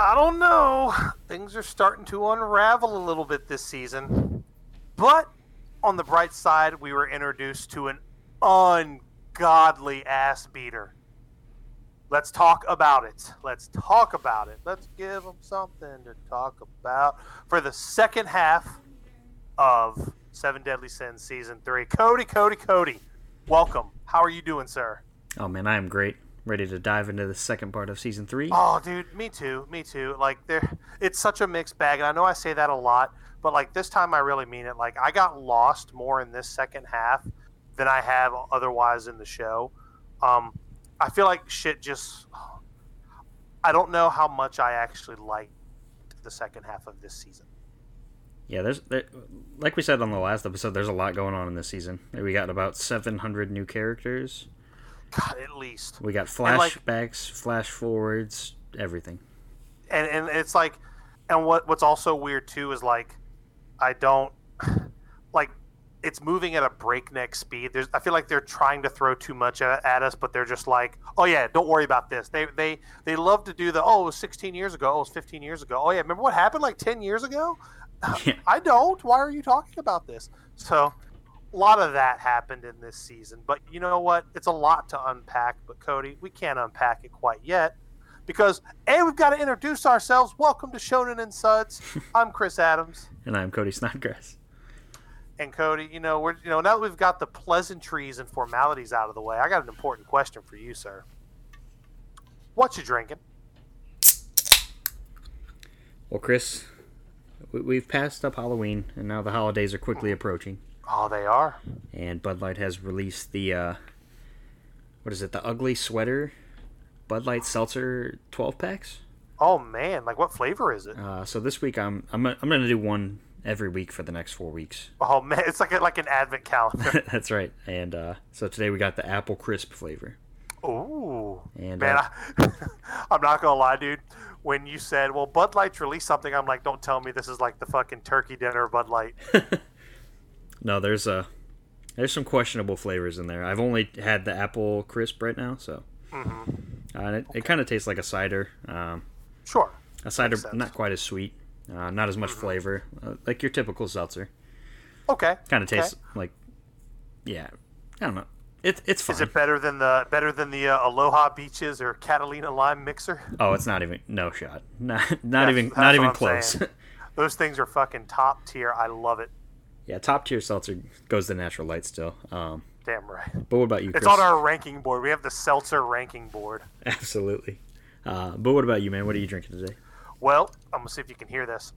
I don't know. Things are starting to unravel a little bit this season. But on the bright side, we were introduced to an ungodly ass beater. Let's talk about it. Let's talk about it. Let's give them something to talk about for the second half of Seven Deadly Sins season three. Cody, Cody, Cody, welcome. How are you doing, sir? Oh man, I am great. Ready to dive into the second part of season three. Oh, dude, me too. Me too. Like there, it's such a mixed bag, and I know I say that a lot, but like this time I really mean it. Like I got lost more in this second half than I have otherwise in the show. Um, I feel like shit just. I don't know how much I actually liked the second half of this season. Yeah, there's there, like we said on the last episode. There's a lot going on in this season. We got about 700 new characters. God, at least We got And, like- flashbacks, flash forwards, everything. and and it's like and what what's also weird too is like I don't like it's moving at a breakneck speed. There's I feel like they're trying to throw too much at, at us, but they're just like, oh yeah, don't worry about this. They they they love to do the oh it was 16 years ago, oh it was 15 years ago. Oh yeah, remember what happened like 10 years ago? Yeah. I don't. Why are you talking about this? So a lot of that happened in this season, but you know what? It's a lot to unpack. But Cody, we can't unpack it quite yet because a we've got to introduce ourselves. Welcome to Shonen and Suds. I'm Chris Adams, And I'm Cody Snodgrass. and Cody. You know we're you know now that we've got the pleasantries and formalities out of the way, I got an important question for you, sir. What you drinking? Well, Chris, we- we've passed up Halloween, and now the holidays are quickly approaching. Oh, they are. And Bud Light has released the uh, what is it? The ugly sweater Bud Light seltzer 12 packs. Oh man, like what flavor is it? Uh, so this week I'm I'm I'm gonna do one every week for the next four weeks. Oh man, it's like a, like an advent calendar. That's right. And uh, so today we got the apple crisp flavor. Ooh, And, man, uh, I, I'm not gonna lie, dude. When you said, "Well, Bud Light's released something," I'm like, "Don't tell me this is like the fucking turkey dinner of Bud Light." No, there's uh there's some questionable flavors in there. I've only had the apple crisp right now, so Mm-hmm. uh, and it, it kind of tastes like a cider. Um, Sure. a cider. Mm-hmm. not quite as sweet, uh, not as much flavor, uh, like your typical seltzer. Okay. Kind of okay. tastes like yeah, I don't know. It's it's fine. Is it better than the better than the uh, Aloha Beaches or Catalina Lime mixer? Oh, it's not even no shot. Not not That's- even that's not even I'm close. Those things are fucking top tier. I love it. Yeah, top tier seltzer goes to natural light still. Um, Damn right. but what about you, Chris? It's on our ranking board. We have the seltzer ranking board. Absolutely. Uh, but what about you, man? What are you drinking today? Well, I'm gonna see if you can hear this.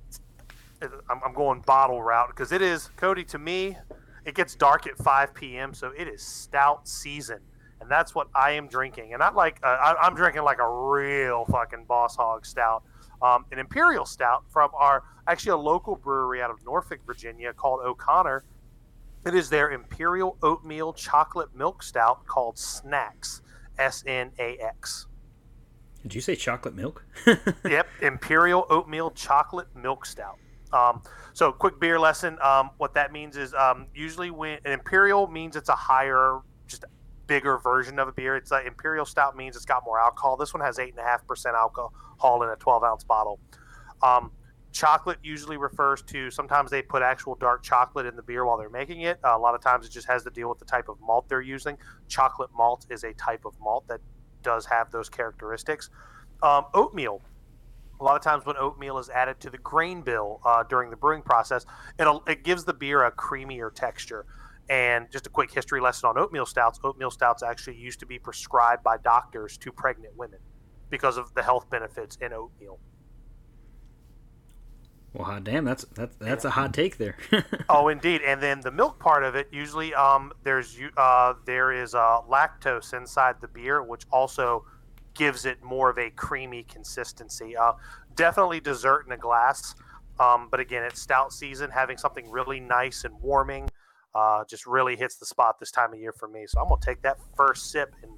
I'm, I'm going bottle route because it is Cody. To me, it gets dark at 5 p.m., so it is stout season, and that's what I am drinking. And not like uh, I, I'm drinking like a real fucking Boss Hog stout, um, an imperial stout from our actually a local brewery out of Norfolk, Virginia called O'Connor. It is their imperial oatmeal chocolate milk stout called Snacks, S N A X. Did you say chocolate milk? yep, Imperial Oatmeal Chocolate Milk Stout. Um, so, quick beer lesson. Um, what that means is um, usually when an Imperial means it's a higher, bigger version of a beer. It's like Imperial Stout means it's got more alcohol. This one has eight and a half percent alcohol in a 12 ounce bottle. Um, chocolate usually refers to sometimes they put actual dark chocolate in the beer while they're making it. Uh, a lot of times it just has to deal with the type of malt they're using. Chocolate malt is a type of malt that does have those characteristics. Um, oatmeal. A lot of times when oatmeal is added to the grain bill uh, during the brewing process, it'll, it gives the beer a creamier texture. And just a quick history lesson on oatmeal stouts. Oatmeal stouts actually used to be prescribed by doctors to pregnant women because of the health benefits in oatmeal. well, hot damn, that's that's that's a hot take there. Oh, indeed. And then the milk part of it, usually, um, there's uh, there is uh, lactose inside the beer, which also gives it more of a creamy consistency. Uh, definitely dessert in a glass, um, but again, it's stout season. Having something really nice and warming uh, just really hits the spot this time of year for me. So I'm gonna take that first sip and.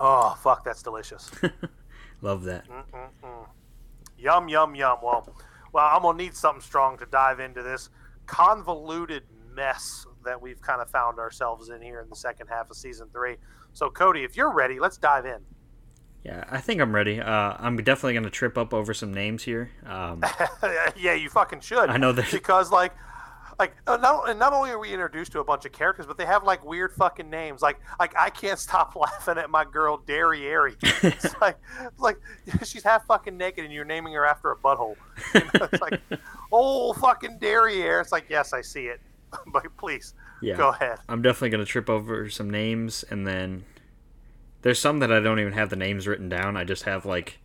Oh fuck, that's delicious. Love that. Mm-mm-mm. Yum, yum, yum. Well, well, I'm gonna need something strong to dive into this convoluted mess that we've kind of found ourselves in here in the second half of season three. So, Cody, if you're ready, let's dive in. Yeah, I think I'm ready. Uh, I'm definitely gonna trip up over some names here. Um, yeah, you fucking should. I know that because like, like uh, not and not only are we introduced to a bunch of characters, but they have like weird fucking names. Like like I can't stop laughing at my girl Derriere. it's like it's like she's half fucking naked and you're naming her after a butthole. You know, it's like oh fucking Derriere. It's like yes, I see it, but please yeah, go ahead. I'm definitely gonna trip over some names and then there's some that I don't even have the names written down. I just have like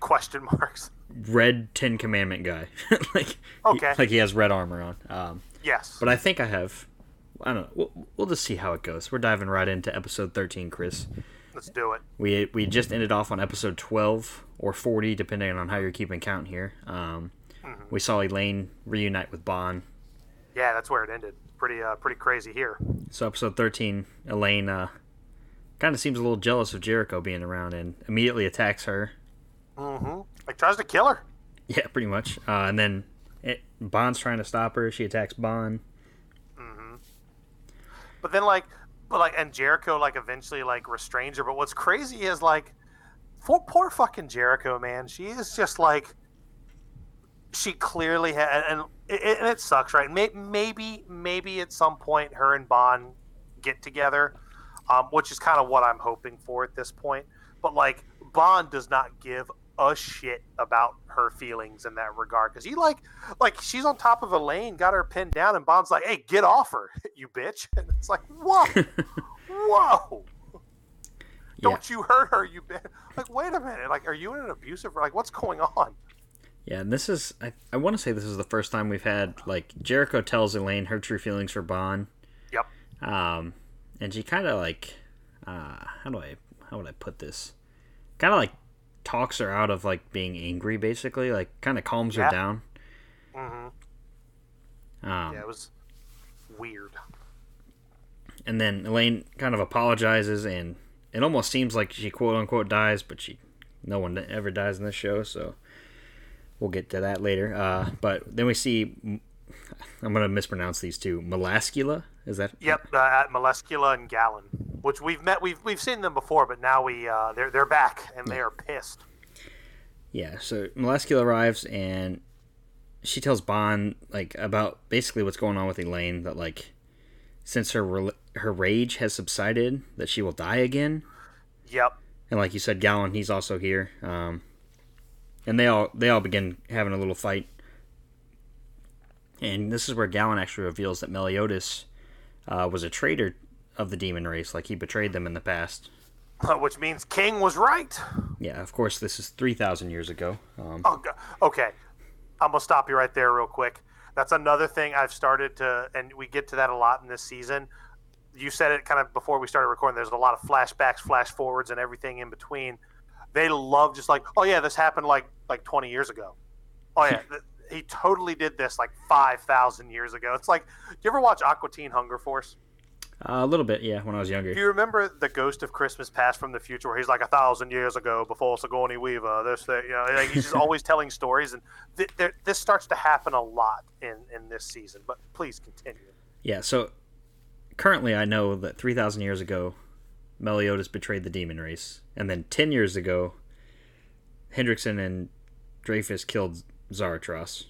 question marks. Red Ten Commandment guy, like okay, he, like he has red armor on. Um, yes, but I think I have. I don't know. We'll, we'll just see how it goes. We're diving right into episode 13, Chris. Let's do it. We we just ended off on episode 12 or 40, depending on how you're keeping count here. Um, mm-hmm. We saw Elaine reunite with Ban. Yeah, that's where it ended. Pretty uh, pretty crazy here. So episode 13, Elaine uh, kind of seems a little jealous of Jericho being around and immediately attacks her. Mm-hmm. Like tries to kill her. Yeah, pretty much. Uh, and then it, Ban's trying to stop her. She attacks Ban. Mm-hmm. But then like, but like, and Jericho like eventually like restrains her. But what's crazy is like, poor, poor fucking Jericho, man. She is just like, she clearly had, and it, and it sucks, right? Maybe, maybe at some point her and Ban get together um, which is kind of what I'm hoping for at this point. But like Ban does not give a shit about her feelings in that regard because he like like she's on top of Elaine, got her pinned down, and Ban's like, "Hey, get off her, you bitch!" And it's like, whoa, whoa. Don't yeah. you hurt her, you bitch. Like, wait a minute. Like, are you in an abusive? Like, what's going on? Yeah, and this is I, I want to say this is the first time we've had like Jericho tells Elaine her true feelings for Ban. Yep. Um, and she kind of like uh, how do I how would I put this? Kind of like talks her out of like being angry, basically. Like kind of calms yeah. her down. Mm-hmm. Um, yeah, it was weird. And then Elaine kind of apologizes, and it almost seems like she quote unquote dies, but she no one ever dies in this show, so we'll get to that later. Uh, but then we see I'm gonna mispronounce these two. Melascula is that? Yep, uh, at Melascula and Galand, which we've met. We've we've seen them before, but now we uh, they're they're back and they are pissed. Yeah. So Melascula arrives and she tells Ban like about basically what's going on with Elaine. That like since her her rage has subsided, that she will die again. Yep. And like you said, Galand, he's also here. Um, and they all they all begin having a little fight. And this is where Galand actually reveals that Meliodas uh, was a traitor of the demon race, like he betrayed them in the past. Which means King was right. Yeah, of course, this is 3,000 years ago. Um, oh, okay. I'm going to stop you right there, real quick. That's another thing I've started to, and we get to that a lot in this season. You said it kind of before we started recording. There's a lot of flashbacks, flash forwards, and everything in between. They love just like, oh yeah, this happened like like 20 years ago. Oh yeah, he totally did this like five thousand years ago. It's like, do you ever watch Aqua Teen Hunger Force? Uh, a little bit, yeah, when I was younger. Do you remember the Ghost of Christmas Past from the future, where he's like a thousand years ago before Sigourney Weaver? This, that, you know, like he's just always telling stories, and th- th- this starts to happen a lot in in this season. But please continue. Yeah, so currently I know that three thousand years ago, Meliodas betrayed the demon race, and then ten years ago, Hendrickson and Dreyfus killed Zaratras.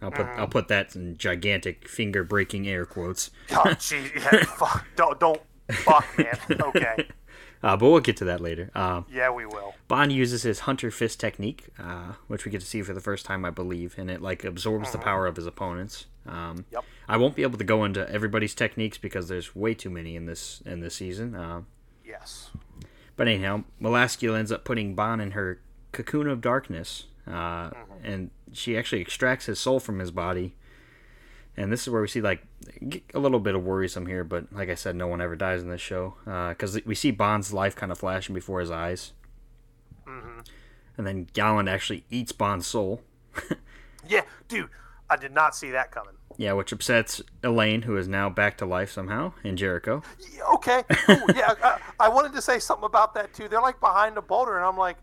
I'll put mm. I'll put that in gigantic finger breaking air quotes. oh, jeez, yeah, fuck, don't don't fuck, man. Okay. Uh, but we'll get to that later. Uh, yeah, we will. Ban uses his Hunter Fist technique, uh, which we get to see for the first time, I believe, and it like absorbs mm-hmm. the power of his opponents. Um, yep. I won't be able to go into everybody's techniques because there's way too many in this in this season. Uh, yes. But anyhow, Melascula ends up putting Ban in her cocoon of darkness, uh, mm-hmm. and she actually extracts his soul from his body. And this is where we see like a little bit of worrisome here, but like I said, no one ever dies in this show because uh, we see Ban's life kind of flashing before his eyes. Mm-hmm. And then Galand actually eats Ban's soul. yeah, dude, I did not see that coming. Yeah, which upsets Elaine, who is now back to life somehow, in Jericho. Yeah, okay, Ooh, yeah, I, I, wanted to say something about that too. They're like behind a boulder, and I'm like,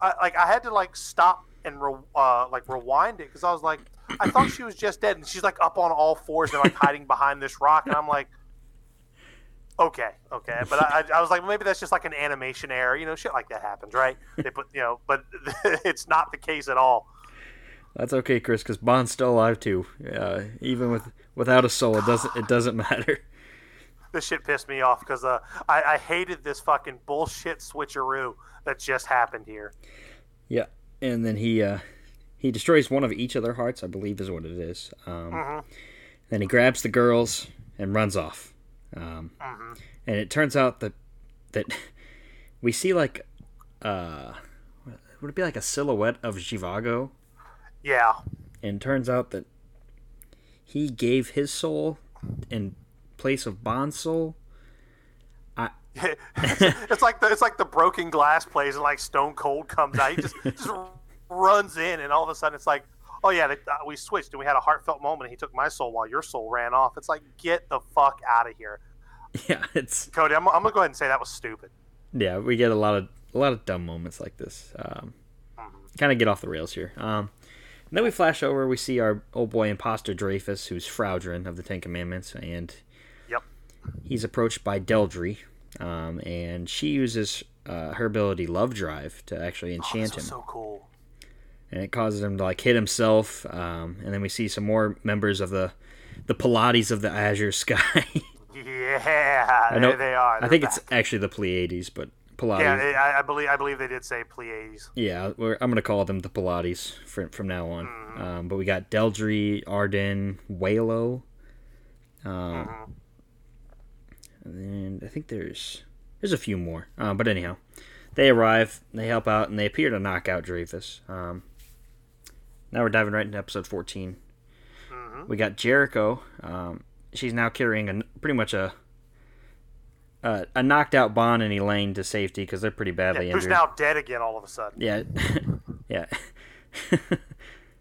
I, like I had to like stop and re, uh, like rewind it because I was like, I thought she was just dead, and she's like up on all fours and like hiding behind this rock, and I'm like, Okay, okay, but I, I was like, maybe that's just like an animation error. You know, shit like that happens, right? They put, you know, but it's not the case at all. That's okay, Chris, because Ban's still alive too. Uh, even with without a soul, it doesn't it doesn't matter. This shit pissed me off because uh, I, I hated this fucking bullshit switcheroo that just happened here. Yeah, and then he uh, he destroys one of each of their hearts, I believe, is what it is. Um, Mm-hmm. Then he grabs the girls and runs off. Um, Mm-hmm. And it turns out that that we see like uh, would it be like a silhouette of Zhivago? Yeah, And it turns out that he gave his soul in place of Ban's soul. It's like the it's like the broken glass plays and like Stone Cold comes out. He just just runs in, and all of a sudden it's like, oh yeah, they, uh, we switched, and we had a heartfelt moment. And he took my soul while your soul ran off. It's like, get the fuck out of here, Yeah, it's Cody. I'm, I'm gonna go ahead and say that was stupid. yeah, we get a lot of a lot of dumb moments like this. Um, kind of get off the rails here. Um, and then we flash over. We see our old boy imposter Dreyfus, who's Fraudrin of the Ten Commandments, and Yep. he's approached by Deldry, um, and she uses uh, her ability Love Drive to actually Oh, enchant was him, so cool. and it causes him to like hit himself. Um, and then we see some more members of the the Pilates of the Azure Sky. Yeah, I know there they are. I They're think back. it's actually the Pleiades, but Pilates. yeah. they- I, I believe I believe they did say Pleiades. Yeah, we're, I'm gonna call them the Pilates from from now on. Mm-hmm. Um, but we got Deldry, Arden, Waillo, um, Mm-hmm. And I think there's there's a few more. Uh, but anyhow, they arrive, they help out, and they appear to knock out Dreyfus. Um, now we're diving right into episode 14. Mm-hmm. We got Jericho. Um, she's now carrying a pretty much a a, a knocked out Ban and Elaine to safety because they're pretty badly Yeah, who's injured. now dead again all of a sudden? Yeah, yeah.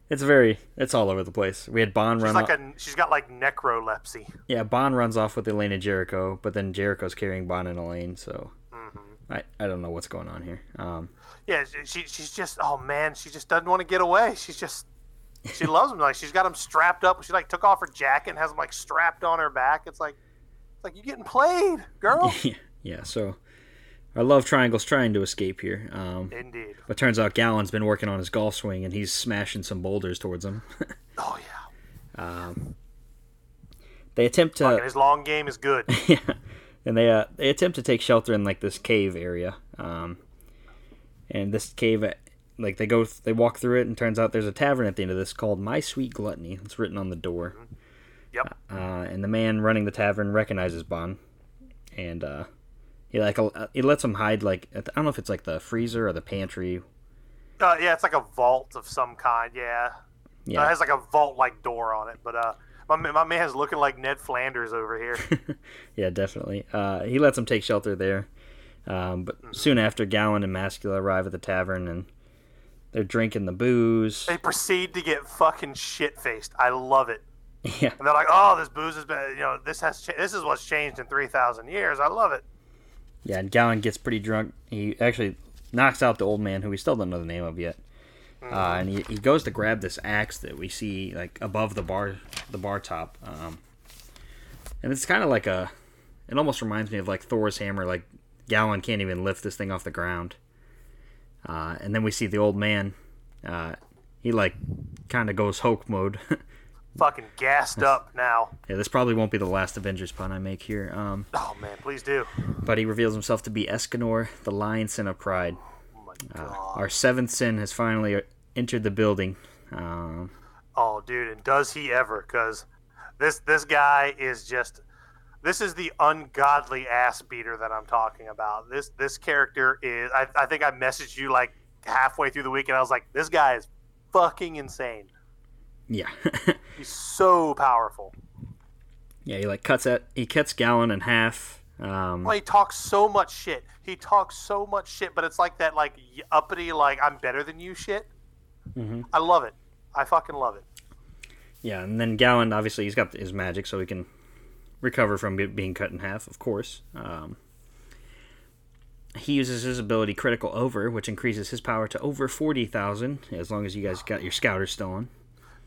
it's very, it's all over the place. We had Ban She's run like off. a she's got like necrolepsy. Yeah, Ban runs off with Elaine and Jericho, but then Jericho's carrying Ban and Elaine, so Mm-hmm. I, I don't know what's going on here. Um, Yeah, she, she she's just oh man, she just doesn't want to get away. She's just she loves him. Like she's got him strapped up. She like took off her jacket and has him like strapped on her back. It's like it's like you getting played, girl. yeah, yeah. So our love triangle's trying to escape here. Um, Indeed. but turns out Galand's been working on his golf swing and he's smashing some boulders towards him. Oh yeah. they attempt to And his long game is good. yeah, and they uh, they attempt to take shelter in like this cave area. Um, and this cave, like they go, they walk through it, and turns out there's a tavern at the end of this called My Sweet Gluttony. It's written on the door. Yep. Uh, and the man running the tavern recognizes Ban, and uh, he like uh, he lets him hide like I don't know if it's like the freezer or the pantry. Uh, yeah, it's like a vault of some kind. Yeah. Yeah. Uh, it has like a vault like door on it. But uh, my my man's looking like Ned Flanders over here. Yeah, definitely. Uh, he lets him take shelter there. Um, but soon after, Galand and Melascula arrive at the tavern and they're drinking the booze. they proceed to get fucking shit faced. I love it. Yeah, And they're like, "Oh, this booze has been, you know, this has cha- this is what's changed in three thousand years. I love it." Yeah. And Galand gets pretty drunk. He actually knocks out the old man, who we still don't know the name of yet. Uh, and he, he goes to grab this axe that we see like above the bar, the bar top. Um, and it's kind of like a. It almost reminds me of like Thor's hammer. Like Galand can't even lift this thing off the ground. Uh, and then we see the old man. Uh, he like kind of goes Hulk mode. Fucking gassed up now. yeah, this probably won't be the last Avengers pun I make here. Um, Oh man, please do. but he reveals himself to be Escanor, the Lion Sin of Pride. Oh my god. Our seventh sin has finally entered the building. Um, Oh, dude, and does he ever? Because this this guy is just this is the ungodly ass beater that I'm talking about. This this character is. I, I think I messaged you like halfway through the week, and I was like, this guy is fucking insane. Yeah, He's so powerful. yeah. He like cuts at he cuts Galand in half. Um, Well, he talks so much shit. He talks so much shit, but it's like that, like uppity, like I'm better than you shit. Mm-hmm. I love it. I fucking love it. yeah, and then Galand obviously he's got his magic, so he can recover from being cut in half. Of course. Um, he uses his ability Critical Over, which increases his power to over forty thousand, as long as you guys got your scouters still on.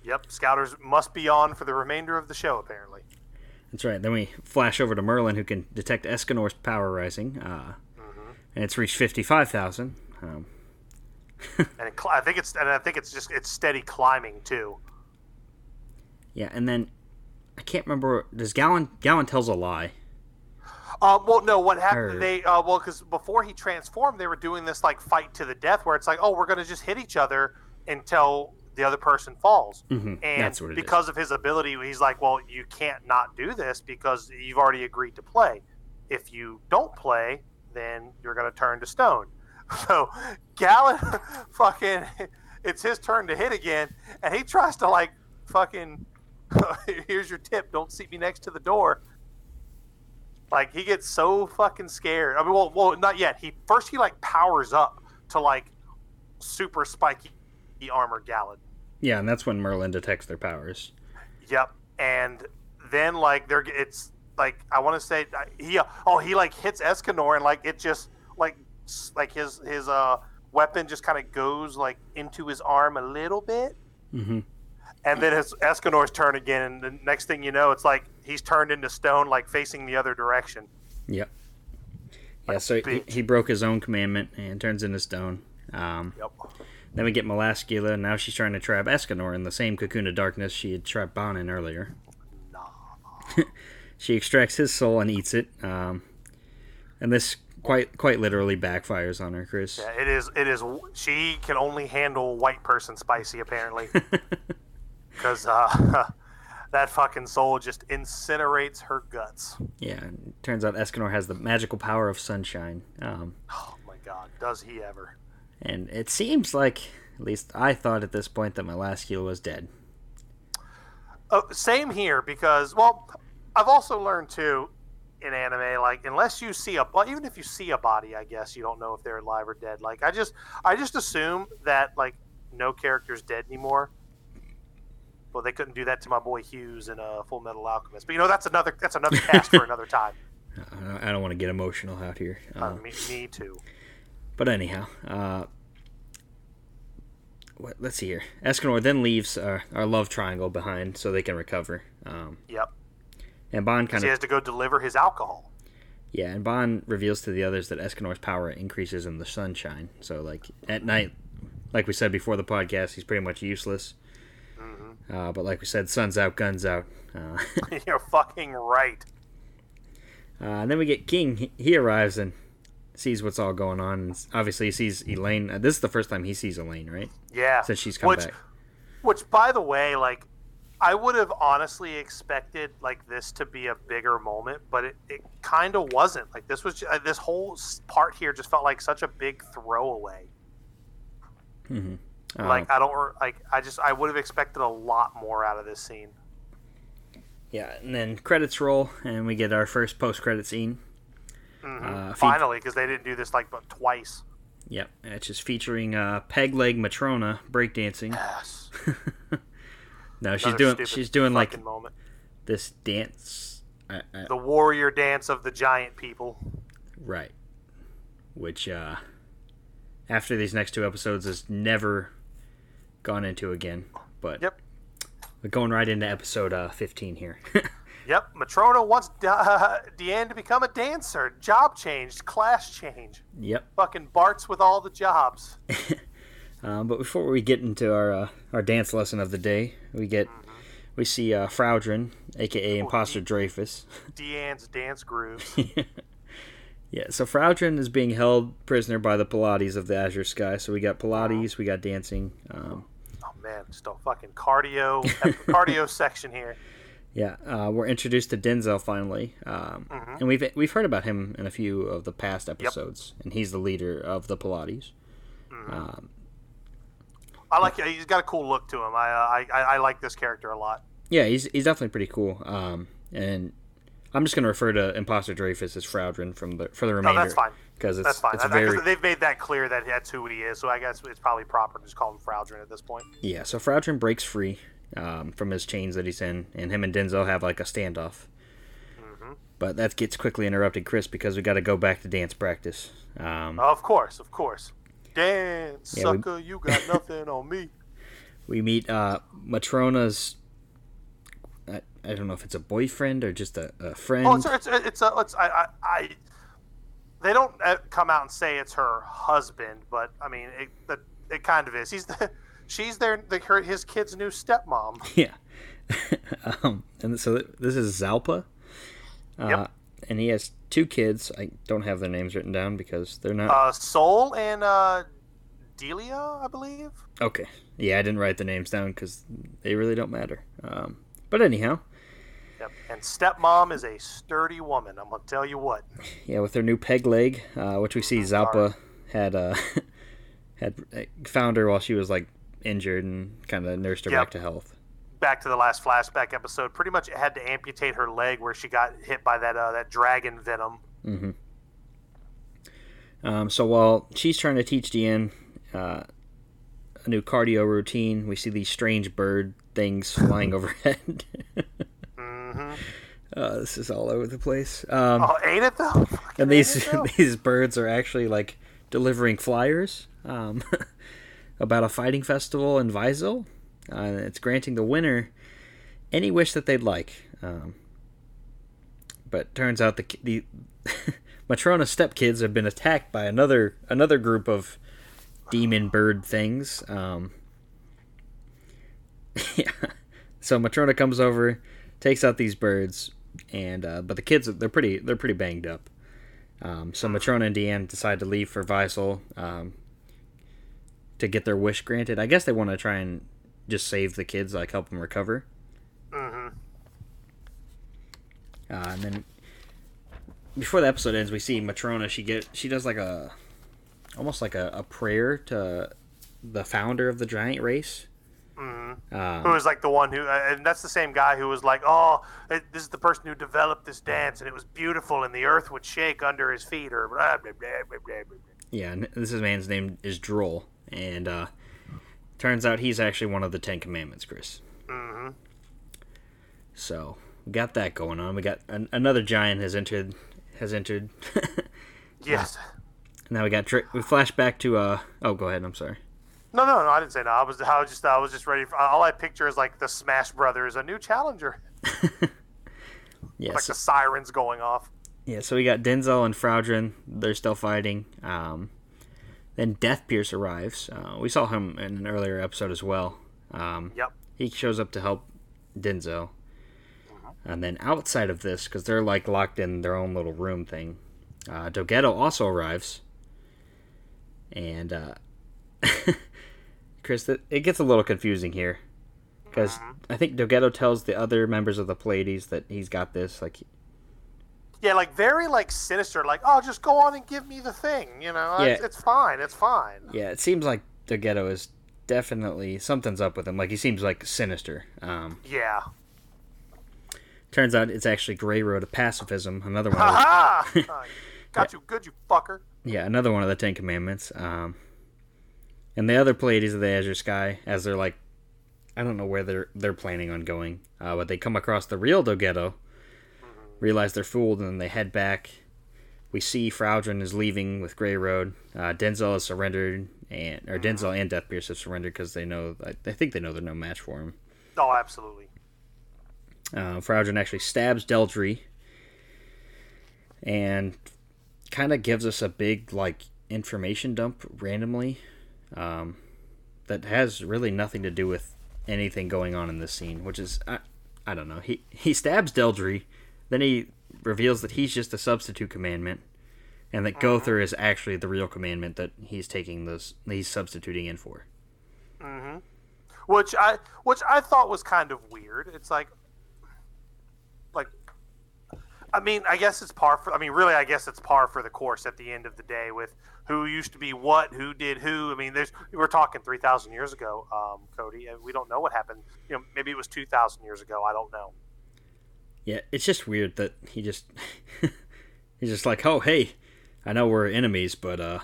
Yep, scouters must be on for the remainder of the show, apparently. That's right. Then we flash over to Merlin, who can detect Escanor's power rising, uh, and it's reached fifty-five thousand. Um, and it, cl- I think it's and I think it's just it's steady climbing too. yeah, and then I can't remember. Does Galand Galand tells a lie? Uh, well, no, what happened? Or- They uh, well, because before he transformed, they were doing this like fight to the death, where it's like, oh, we're gonna just hit each other until the other person falls. Mhm, And it is. because of his ability, he's like, well, you can't not do this because you've already agreed to play. If you don't play, then you're gonna turn to stone. So Galand, fucking, it's his turn to hit again, and he tries to like fucking. Here's your tip: don't seat me next to the door. Like he gets so fucking scared. I mean, well, well, not yet. He first he like powers up to like super spiky armor Galand. Yeah, and that's when Merlin detects their powers. Yep. And then like there, it's like I want to say he oh he like hits Escanor and like it just like like his his uh weapon just kind of goes like into his arm a little bit. Mm-hmm. And then it's Escanor's turn again, and the next thing you know, it's like he's turned into stone, like facing the other direction. Yep. Yeah, so he, he broke his own commandment and turns into stone. Um, Yep. Then we get Melascula, and now she's trying to trap Escanor in the same cocoon of darkness she had trapped Ban in earlier. She extracts his soul and eats it. Um, and this quite quite literally backfires on her, Chris. Yeah, it is. It is. She can only handle white person spicy, apparently, because uh, that fucking soul just incinerates her guts. Yeah, turns out Escanor has the magical power of sunshine. Um, Oh my god, does he ever? And it seems like, at least I thought at this point, that my last Melascula was dead. Oh, same here because well, I've also learned too in anime like unless you see a well, even if you see a body, I guess you don't know if they're alive or dead. Like I just I just assume that like no character's dead anymore. Well, they couldn't do that to my boy Hughes in uh, Full Metal Alchemist, but you know that's another that's another cast for another time. I I don't want to get emotional out here. Uh, Um, me, me too. But anyhow, uh, what, let's see here. Escanor then leaves our, our love triangle behind so they can recover. Um, Yep. and Ban kind of. He has to go deliver his alcohol. yeah, and Ban reveals to the others that Escanor's power increases in the sunshine. So like at night, like we said before the podcast, he's pretty much useless. Mm-hmm. Uh, but like we said, sun's out, guns out. Uh, You're fucking right. uh, and then we get King. He, he arrives and sees what's all going on. Obviously, he sees Elaine. Uh, this is the first time he sees Elaine, right? Yeah. Since she's come which, back. Which, by the way, like, I would have honestly expected like this to be a bigger moment, but it, it kind of wasn't. Like this was uh, this whole part here just felt like such a big throwaway. Mm-hmm. like I don't like I just I would have expected a lot more out of this scene. Yeah, and then credits roll, and we get our first post-credit scene. Mhm. Uh, fe- Finally, because they didn't do this like but twice. Yep, and it's just featuring uh, Peg Leg Matrona breakdancing. Yes. no, she's Another doing she's doing like moment. this dance. I, I, the warrior dance of the giant people. right, which uh, after these next two episodes is never gone into again. But Yep. we're going right into episode uh, 15 here. Yep, Matrona wants uh, Diane to become a dancer. Job changed, class change. yep. Fucking Bart's with all the jobs. Um, but before we get into our uh, our dance lesson of the day, we get we see uh, Fraudrin, aka Imposter Dreyfus. Diane's dance grooves. Yeah, so Fraudrin is being held prisoner by the Pilates of the Azure Sky. So we got Pilates, we got dancing. Um, Oh man, just a fucking cardio cardio section here. Yeah, uh, we're introduced to Denzel finally, um, and we've we've heard about him in a few of the past episodes, and he's the leader of the Pilates. Um, I like he's got a cool look to him. I uh, I, I I like this character a lot. yeah, he's he's definitely pretty cool. Um, and I'm just gonna refer to Imposter Dreyfus as Fraudrin from the for the remainder. No, that's fine. because it's That's fine. it's I- I- very they've made that clear that that's who he is. So I guess it's probably proper to just call him Fraudrin at this point. yeah. So Fraudrin breaks free um, from his chains that he's in, and him and Denzel have like a standoff. Mm-hmm. But that gets quickly interrupted, Chris, because we got to go back to dance practice. Um, Of course, of course. Dance, Yeah, we- sucker, you got nothing on me. we meet uh, Matrona's. I, I don't know if it's a boyfriend or just a, a friend. Oh, it's it's it's, a, it's I, I, I they don't uh, come out and say it's her husband, but I mean it it, it kind of is. He's the she's their the, her, his kid's new stepmom. Yeah. um, and so this is Zalpa. Uh, Yep. And he has two kids. I don't have their names written down because they're not. Uh, Soul and uh, Delia, I believe. okay. Yeah, I didn't write the names down because they really don't matter. Um, but anyhow, Yep. And stepmom is a sturdy woman. I'm gonna tell you what. yeah, with her new peg leg, uh, which we see Zalpa had uh, had uh, found her while she was like injured and kind of nursed her Yep. back to health. Back to the last flashback episode. Pretty much had to amputate her leg where she got hit by that uh, that dragon venom. hmm Um, so while she's trying to teach Diane uh, a new cardio routine, we see these strange bird things flying overhead. hmm uh, this is all over the place. Um, Oh, ain't it though? Fucking and these these birds are actually like delivering flyers um, about a fighting festival in Vaizel. Uh, it's granting the winner any wish that they'd like. Um, but turns out the the Matrona stepkids have been attacked by another another group of demon bird things. Um, yeah. So Matrona comes over, takes out these birds, and uh, but the kids they're pretty they're pretty banged up. Um, so Matrona and Diane decide to leave for Vaizel um, to get their wish granted. I guess they want to try and just save the kids, like help them recover. Mhm. Uh, and then before the episode ends, we see Matrona. She get she does like a almost like a, a prayer to the founder of the giant race. Mm-hmm. Um, Who was like the one who, uh, and that's the same guy who was like, "Oh, it, this is the person who developed this dance, and it was beautiful, and the earth would shake under his feet." Or blah, blah, blah, blah, blah, blah. Yeah, and this is man's name is Drole, and uh, turns out he's actually one of the Ten Commandments, Chris. Mhm. So we got that going on. We got an, another giant has entered has entered. Yes. now we got tri- we flash back to uh oh go ahead I'm sorry. No, no, no. I didn't say no. I was, I was just, I was just ready. For, all I picture is like the Smash Brothers, a new challenger, Yeah, like so, the sirens going off. yeah. So we got Denzel and Fraudrin. They're still fighting. Um, then Death Pierce arrives. Uh, we saw him in an earlier episode as well. Um, Yep. he shows up to help Denzel. And then outside of this, because they're like locked in their own little room thing, uh, Dogedo also arrives. And uh, Chris, it gets a little confusing here, because I think Dogedo tells the other members of the Pleiades that he's got this. Like, Yeah, like very like sinister. Like, oh, just go on and give me the thing. You know, it's, Yeah. it's fine. It's fine. yeah, it seems like Dogedo is definitely something's up with him. Like he seems like sinister. Um, Yeah. turns out it's actually Grayroad of Pacifism, another one. Of Ha! Got you good, you fucker. Yeah, another one of the Ten Commandments. Um, and the other Pleiades of the Azure Sky, as they're like, I don't know where they're they're planning on going, uh, but they come across the real Dogedo, realize they're fooled, and then they head back. We see Fraudrin is leaving with Grayroad. Uh, Denzel has surrendered, and or Denzel and Death Pierce have surrendered because they know. I, I think they know they're no match for him. Oh, absolutely. Uh, actually stabs Deldry and kind of gives us a big like information dump randomly um, that has really nothing to do with anything going on in this scene, which is I, I don't know. He he stabs Deldry, then he reveals that he's just a substitute commandment, and that Gowther is actually the real commandment that he's taking those he's substituting in for. Mm-hmm. Which I, which I thought was kind of weird. It's like, like, I mean, I guess it's par for. I mean, really, I guess it's par for the course at the end of the day with who used to be what, who did who. I mean, there's we're talking three thousand years ago, um, Cody, and we don't know what happened. You know, maybe it was two thousand years ago. I don't know. Yeah, it's just weird that he just he's just like, oh hey, I know we're enemies, but uh,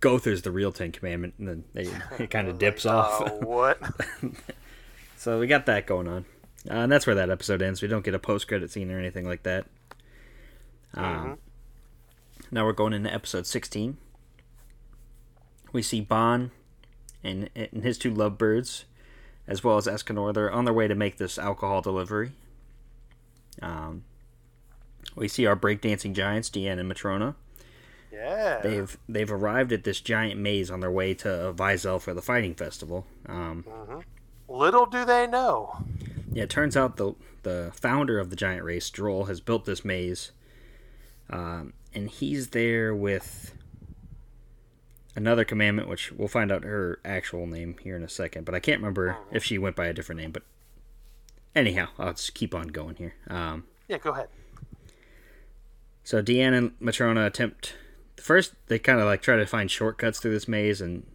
Gowther's the real Ten Commandment, and then they, it kind of dips off. Uh, what? so we got that going on, uh, and that's where that episode ends. We don't get a post credit scene or anything like that. Um, Now we're going into episode sixteen. We see Ban and, and his two lovebirds, as well as Escanor. They're on their way to make this alcohol delivery. Um, we see our breakdancing giants, Diane and Matrona. Yeah. They've they've arrived at this giant maze on their way to Vaizel for the fighting festival. Um, Little do they know. yeah, it turns out the the founder of the giant race, Drole, has built this maze, um, and he's there with another commandment, which we'll find out her actual name here in a second. But I can't remember if she went by a different name. But anyhow, I'll just keep on going here. Um, Yeah, go ahead. So Diane and Matrona attempt. First, they kind of like try to find shortcuts through this maze, and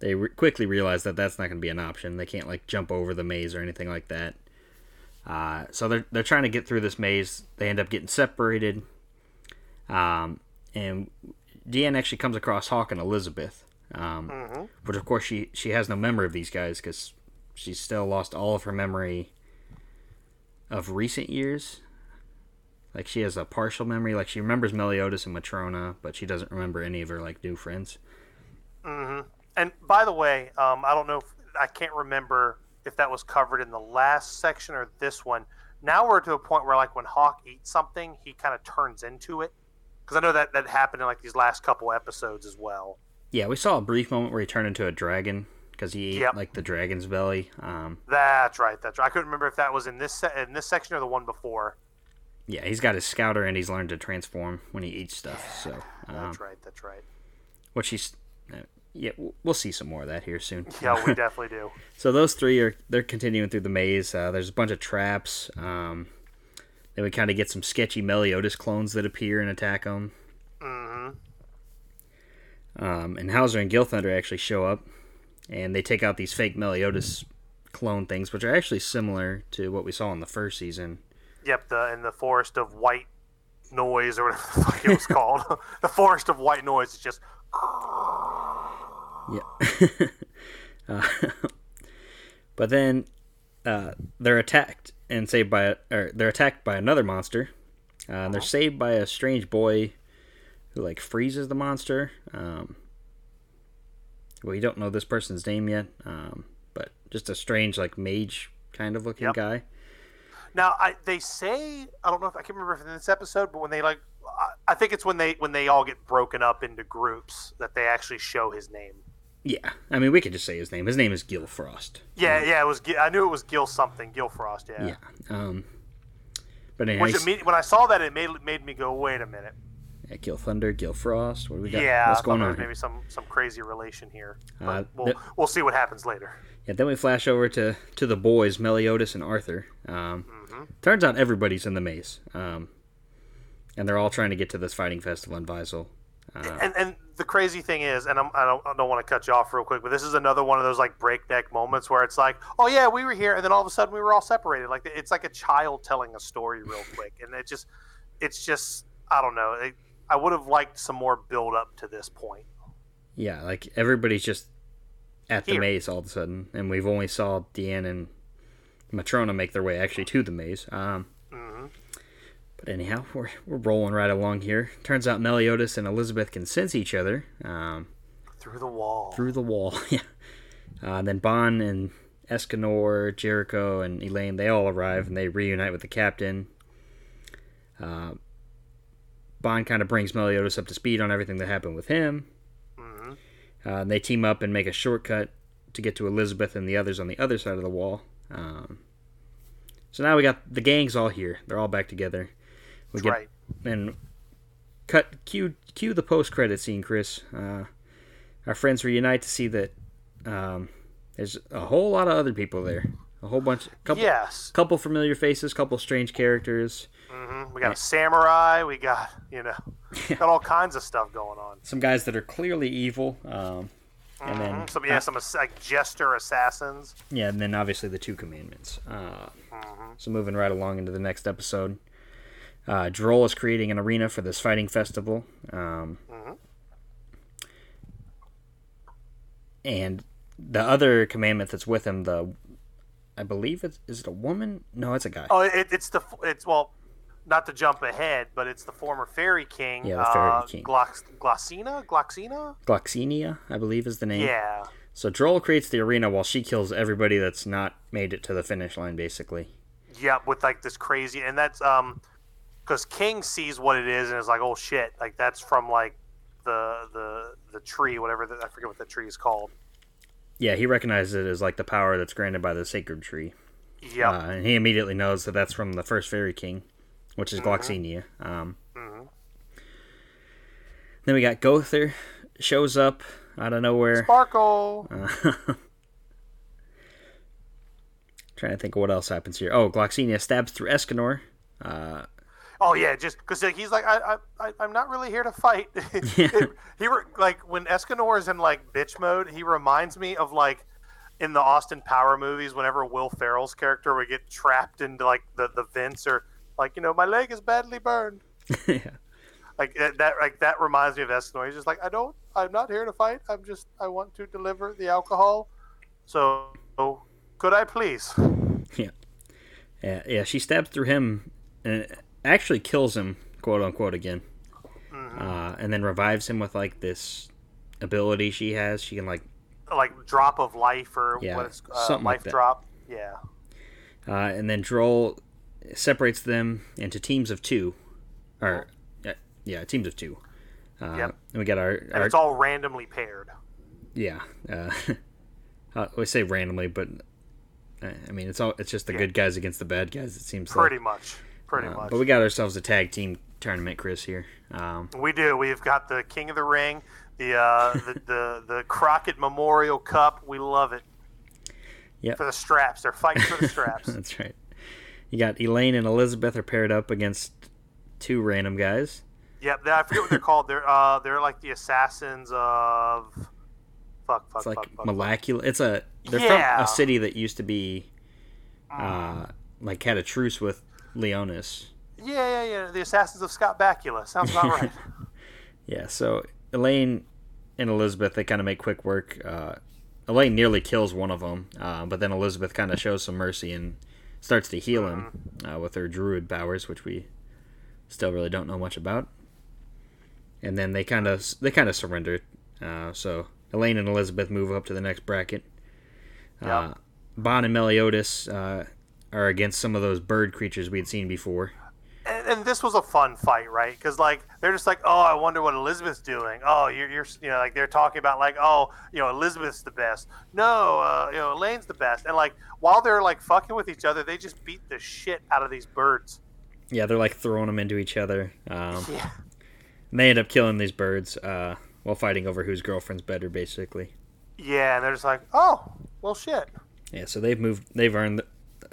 they re- quickly realize that that's not going to be an option. They can't like jump over the maze or anything like that. Uh, so they're they're trying to get through this maze. They end up getting separated, um, and Diane actually comes across Hawk and Elizabeth, um, but of course she she has no memory of these guys because she's still lost all of her memory of recent years. Like she has a partial memory. Like she remembers Meliodas and Matrona, but she doesn't remember any of her like new friends. Mhm. And by the way, um, I don't know if I can't remember if that was covered in the last section or this one. Now we're to a point where, like, when Hawk eats something, he kind of turns into it. Because I know that that happened in like these last couple episodes as well. Yeah, we saw a brief moment where he turned into a dragon because he ate Yep. like the dragon's belly. Um, That's right. That's right. I couldn't remember if that was in this se- in this section or the one before. yeah, he's got his scouter and he's learned to transform when he eats stuff. So, um, That's right. That's right. which he's uh, yeah, we'll see some more of that here soon. Yeah, we definitely do. So those three are they're continuing through the maze. Uh, there's a bunch of traps. Um, then we kind of get some sketchy Meliodas clones that appear and attack them. hmm Um, and Howzer and Gilthunder actually show up, and they take out these fake Meliodas clone things, which are actually similar to what we saw in the first season. Yep. The in the forest of white noise or whatever the fuck it was called. the forest of white noise is just Yeah. uh, but then uh, they're attacked and saved by or they're attacked by another monster. Uh, and they're saved by a strange boy who like freezes the monster. Um, we don't know this person's name yet, um, but just a strange like mage kind of looking Yep. guy. Now, I they say I don't know if I can remember if in this episode, but when they like, I- I think it's when they when they all get broken up into groups that they actually show his name. Yeah, I mean we could just say his name. His name is Gil Frost. Yeah, yeah, it was. I knew it was Gil something, Gil Frost. Yeah. Yeah. Um, but anyway, Which when I saw that, it made made me go, wait a minute. Yeah, Gil Thunder, Gil Frost. What do we got? Yeah, What's going on? here? maybe some some crazy relation here. But Uh, we'll th- we'll see what happens later. Yeah, then we flash over to, to the boys, Meliodas and Arthur. Um, Mm-hmm. Turns out everybody's in the maze. Um, and they're all trying to get to this fighting festival in Vaizel. Uh, And and the crazy thing is, and I'm, I don't I don't want to cut you off real quick, but this is another one of those like breakneck moments where it's like, oh yeah, we were here, and then all of a sudden we were all separated. Like it's like a child telling a story real quick, and it just it's just I don't know. It, I would have liked some more build up to this point. yeah, like everybody's just at the maze all of a sudden. And we've only saw Diane and Matrona make their way actually to the maze. Um, hmm But anyhow, we're, we're rolling right along here. Turns out Meliodas and Elizabeth can sense each other um, Through the wall. through the wall. yeah. Uh, then Ban and Escanor, Jericho, and Elaine, they all arrive and they reunite with the captain. Uh, Ban kind of brings Meliodas up to speed on everything that happened with him. hmm Uh, they team up and make a shortcut to get to Elizabeth and the others on the other side of the wall. Um, so now we got the gang's all here. They're all back together. We That's get right. and cut cue cue the post credit scene, Chris. Uh, our friends reunite to see that um, there's a whole lot of other people there. A whole bunch, couple, Yes. couple familiar faces, couple strange characters. Hmm We got a samurai. We got you know, got all kinds of stuff going on. Some guys that are clearly evil. Um, and then Mhm. Some yeah, some like jester assassins. Yeah, and then obviously the two commandments. Uh, Mm-hmm. So moving right along into the next episode, uh, Drole is creating an arena for this fighting festival. Um, Mhm. And the other commandment that's with him, the I believe it's is it a woman? No, it's a guy. Oh, it, it's the it's well, not to jump ahead, but it's the former fairy king. Yeah, the fairy uh, king. Glox, Glossina, Gloxina. Gloxinia, I believe is the name. Yeah, So Drole creates the arena while she kills everybody that's not made it to the finish line, basically. Yep, with like this crazy, and that's um, because King sees what it is and is like, oh shit, like that's from like the the the tree, whatever the, I forget what the tree is called. Yeah, he recognizes it as like the power that's granted by the sacred tree. Yep. Uh, and he immediately knows that that's from the first fairy king, which is Gloxinia. Um, Mhm. Then we got Gowther shows up out of nowhere. Sparkle. Uh, trying to think of what else happens here. Oh, Gloxinia stabs through Escanor. Uh, Oh yeah, just because he's like, I, I, I, I'm not really here to fight. Yeah. It- he re- like when Escanor is in like bitch mode, he reminds me of like in the Austin Power movies. Whenever Will Ferrell's character would get trapped into like the the vents or like you know my leg is badly burned. yeah. Like that, like that reminds me of Escanor. He's just like, I don't, I'm not here to fight. I'm just, I want to deliver the alcohol. So, could I please? Yeah, yeah, yeah she stabs through him and actually kills him, quote unquote, again. Uh, and then revives him with like this ability she has. She can like, Like drop of life or Yeah, what is uh, something like life that. drop? Yeah. uh, and then Drole separates them into teams of two, or yeah, yeah teams of two. Uh, Yep. And we got our, And it's all randomly paired. yeah. Uh, I say randomly, but uh, I mean it's all it's just the Yeah. good guys against the bad guys. It seems Pretty like. much. Pretty Uh, much. but we got ourselves a tag team tournament, Chris. Here. Um, We do. We've got the King of the Ring, the uh, the, the the Crockett Memorial Cup. We love it. Yep. For the straps, they're fighting for the straps. That's right. You got Elaine and Elizabeth are paired up against two random guys. yep. I forget what they're called. They're uh they're like the assassins of. Fuck. Fuck. It's like fuck. fuck. Melascula. It's a they're Yeah. from a city that used to be, uh, like had a truce with Leonis. Yeah, yeah, yeah. The assassins of Scott Bakula. Sounds about right. Yeah. So Elaine and Elizabeth they kind of make quick work. Uh, Elaine nearly kills one of them, uh, but then Elizabeth kind of shows some mercy and starts to heal him uh, with her druid powers, which we still really don't know much about. And then they kind of they kind of surrender. Uh, so Elaine and Elizabeth move up to the next bracket. Uh, Ban and Meliodas uh, are against some of those bird creatures we had seen before. And, this was a fun fight, right? Because like they're just like, oh, I wonder what Elizabeth's doing. Oh, you're, you're, you know, like they're talking about like, oh, you know, Elizabeth's the best. No, uh, you know, Elaine's the best. And like while they're like fucking with each other, they just beat the shit out of these birds. Yeah, they're like throwing them into each other. Um, Yeah. And they end up killing these birds uh, while fighting over whose girlfriend's better, basically. Yeah, and they're just like, oh, well, shit. Yeah, so they've moved. They've earned.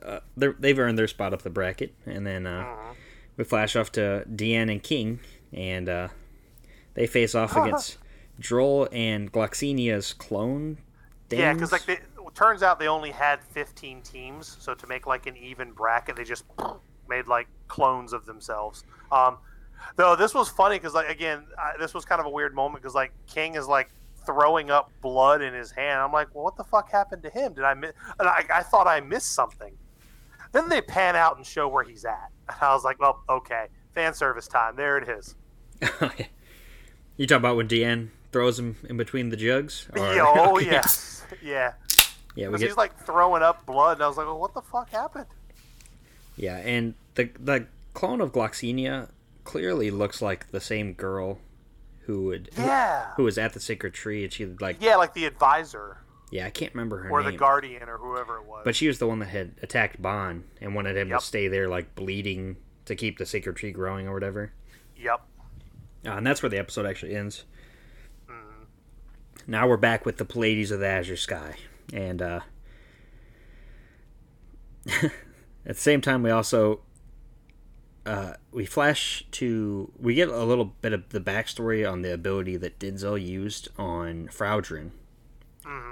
Uh, they're- they've earned their spot up the bracket, and then uh, Mhm. We flash off to Diane and King, and uh, they face off against Drole and Gloxinia's clone. Yeah, because like they, it turns out they only had 15 teams, so to make like an even bracket, they just made like clones of themselves. Um, though this was funny because like again, I, this was kind of a weird moment because like King is like throwing up blood in his hand. I'm like, well, what the fuck happened to him? Did I miss? And I, I thought I missed something. Then they pan out and show where he's at. And I was like, well, okay, fan service time. There it is. you talk about when Diane throws him in between the jugs. Or- Yeah, oh okay. yes, yeah. yeah. Because get he's like throwing up blood, and I was like, well, what the fuck happened? Yeah, and the the clone of Gloxinia clearly looks like the same girl who would who- Yeah. who was at the sacred tree, and she like Yeah, like the advisor yeah, I can't remember her name. or name, the guardian or whoever it was. but she was the one that had attacked Ban and wanted him Yep. to stay there, like bleeding to keep the sacred tree growing or whatever. yep. Uh, and that's where the episode actually ends. Mm. Now we're back with the Pleiades of the Azure Sky, and uh, at the same time, we also uh, we flash to we get a little bit of the backstory on the ability that Denzel used on Fraudrin.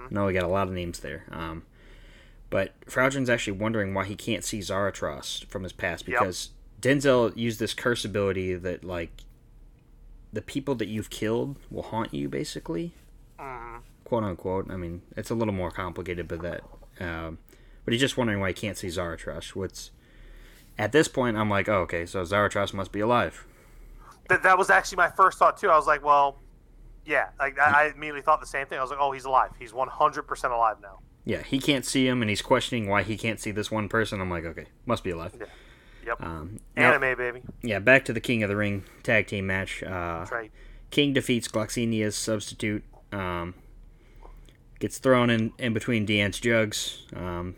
Hmm No, we got a lot of names there. Um, but Fraudrin's actually wondering why he can't see Zaratras from his past Yep. because Denzel used this curse ability that like the people that you've killed will haunt you, basically, hmm quote unquote. I mean, it's a little more complicated, but that. Um, but he's just wondering why he can't see Zaratras. What's at this point, I'm like, oh, okay, so Zaratras must be alive. That, that was actually my first thought too. I was like, well, yeah. Like I, I immediately thought the same thing. I was like, oh, he's alive. He's 100% alive now. Yeah, he can't see him, and he's questioning why he can't see this one person. I'm like, okay, must be alive. Yeah. Yep. Um, now- Anime baby. yeah, back to the King of the Ring tag team match. Uh, That's right. King defeats Gloxinia's substitute. Um, gets thrown in, in between Diane's jugs. Um,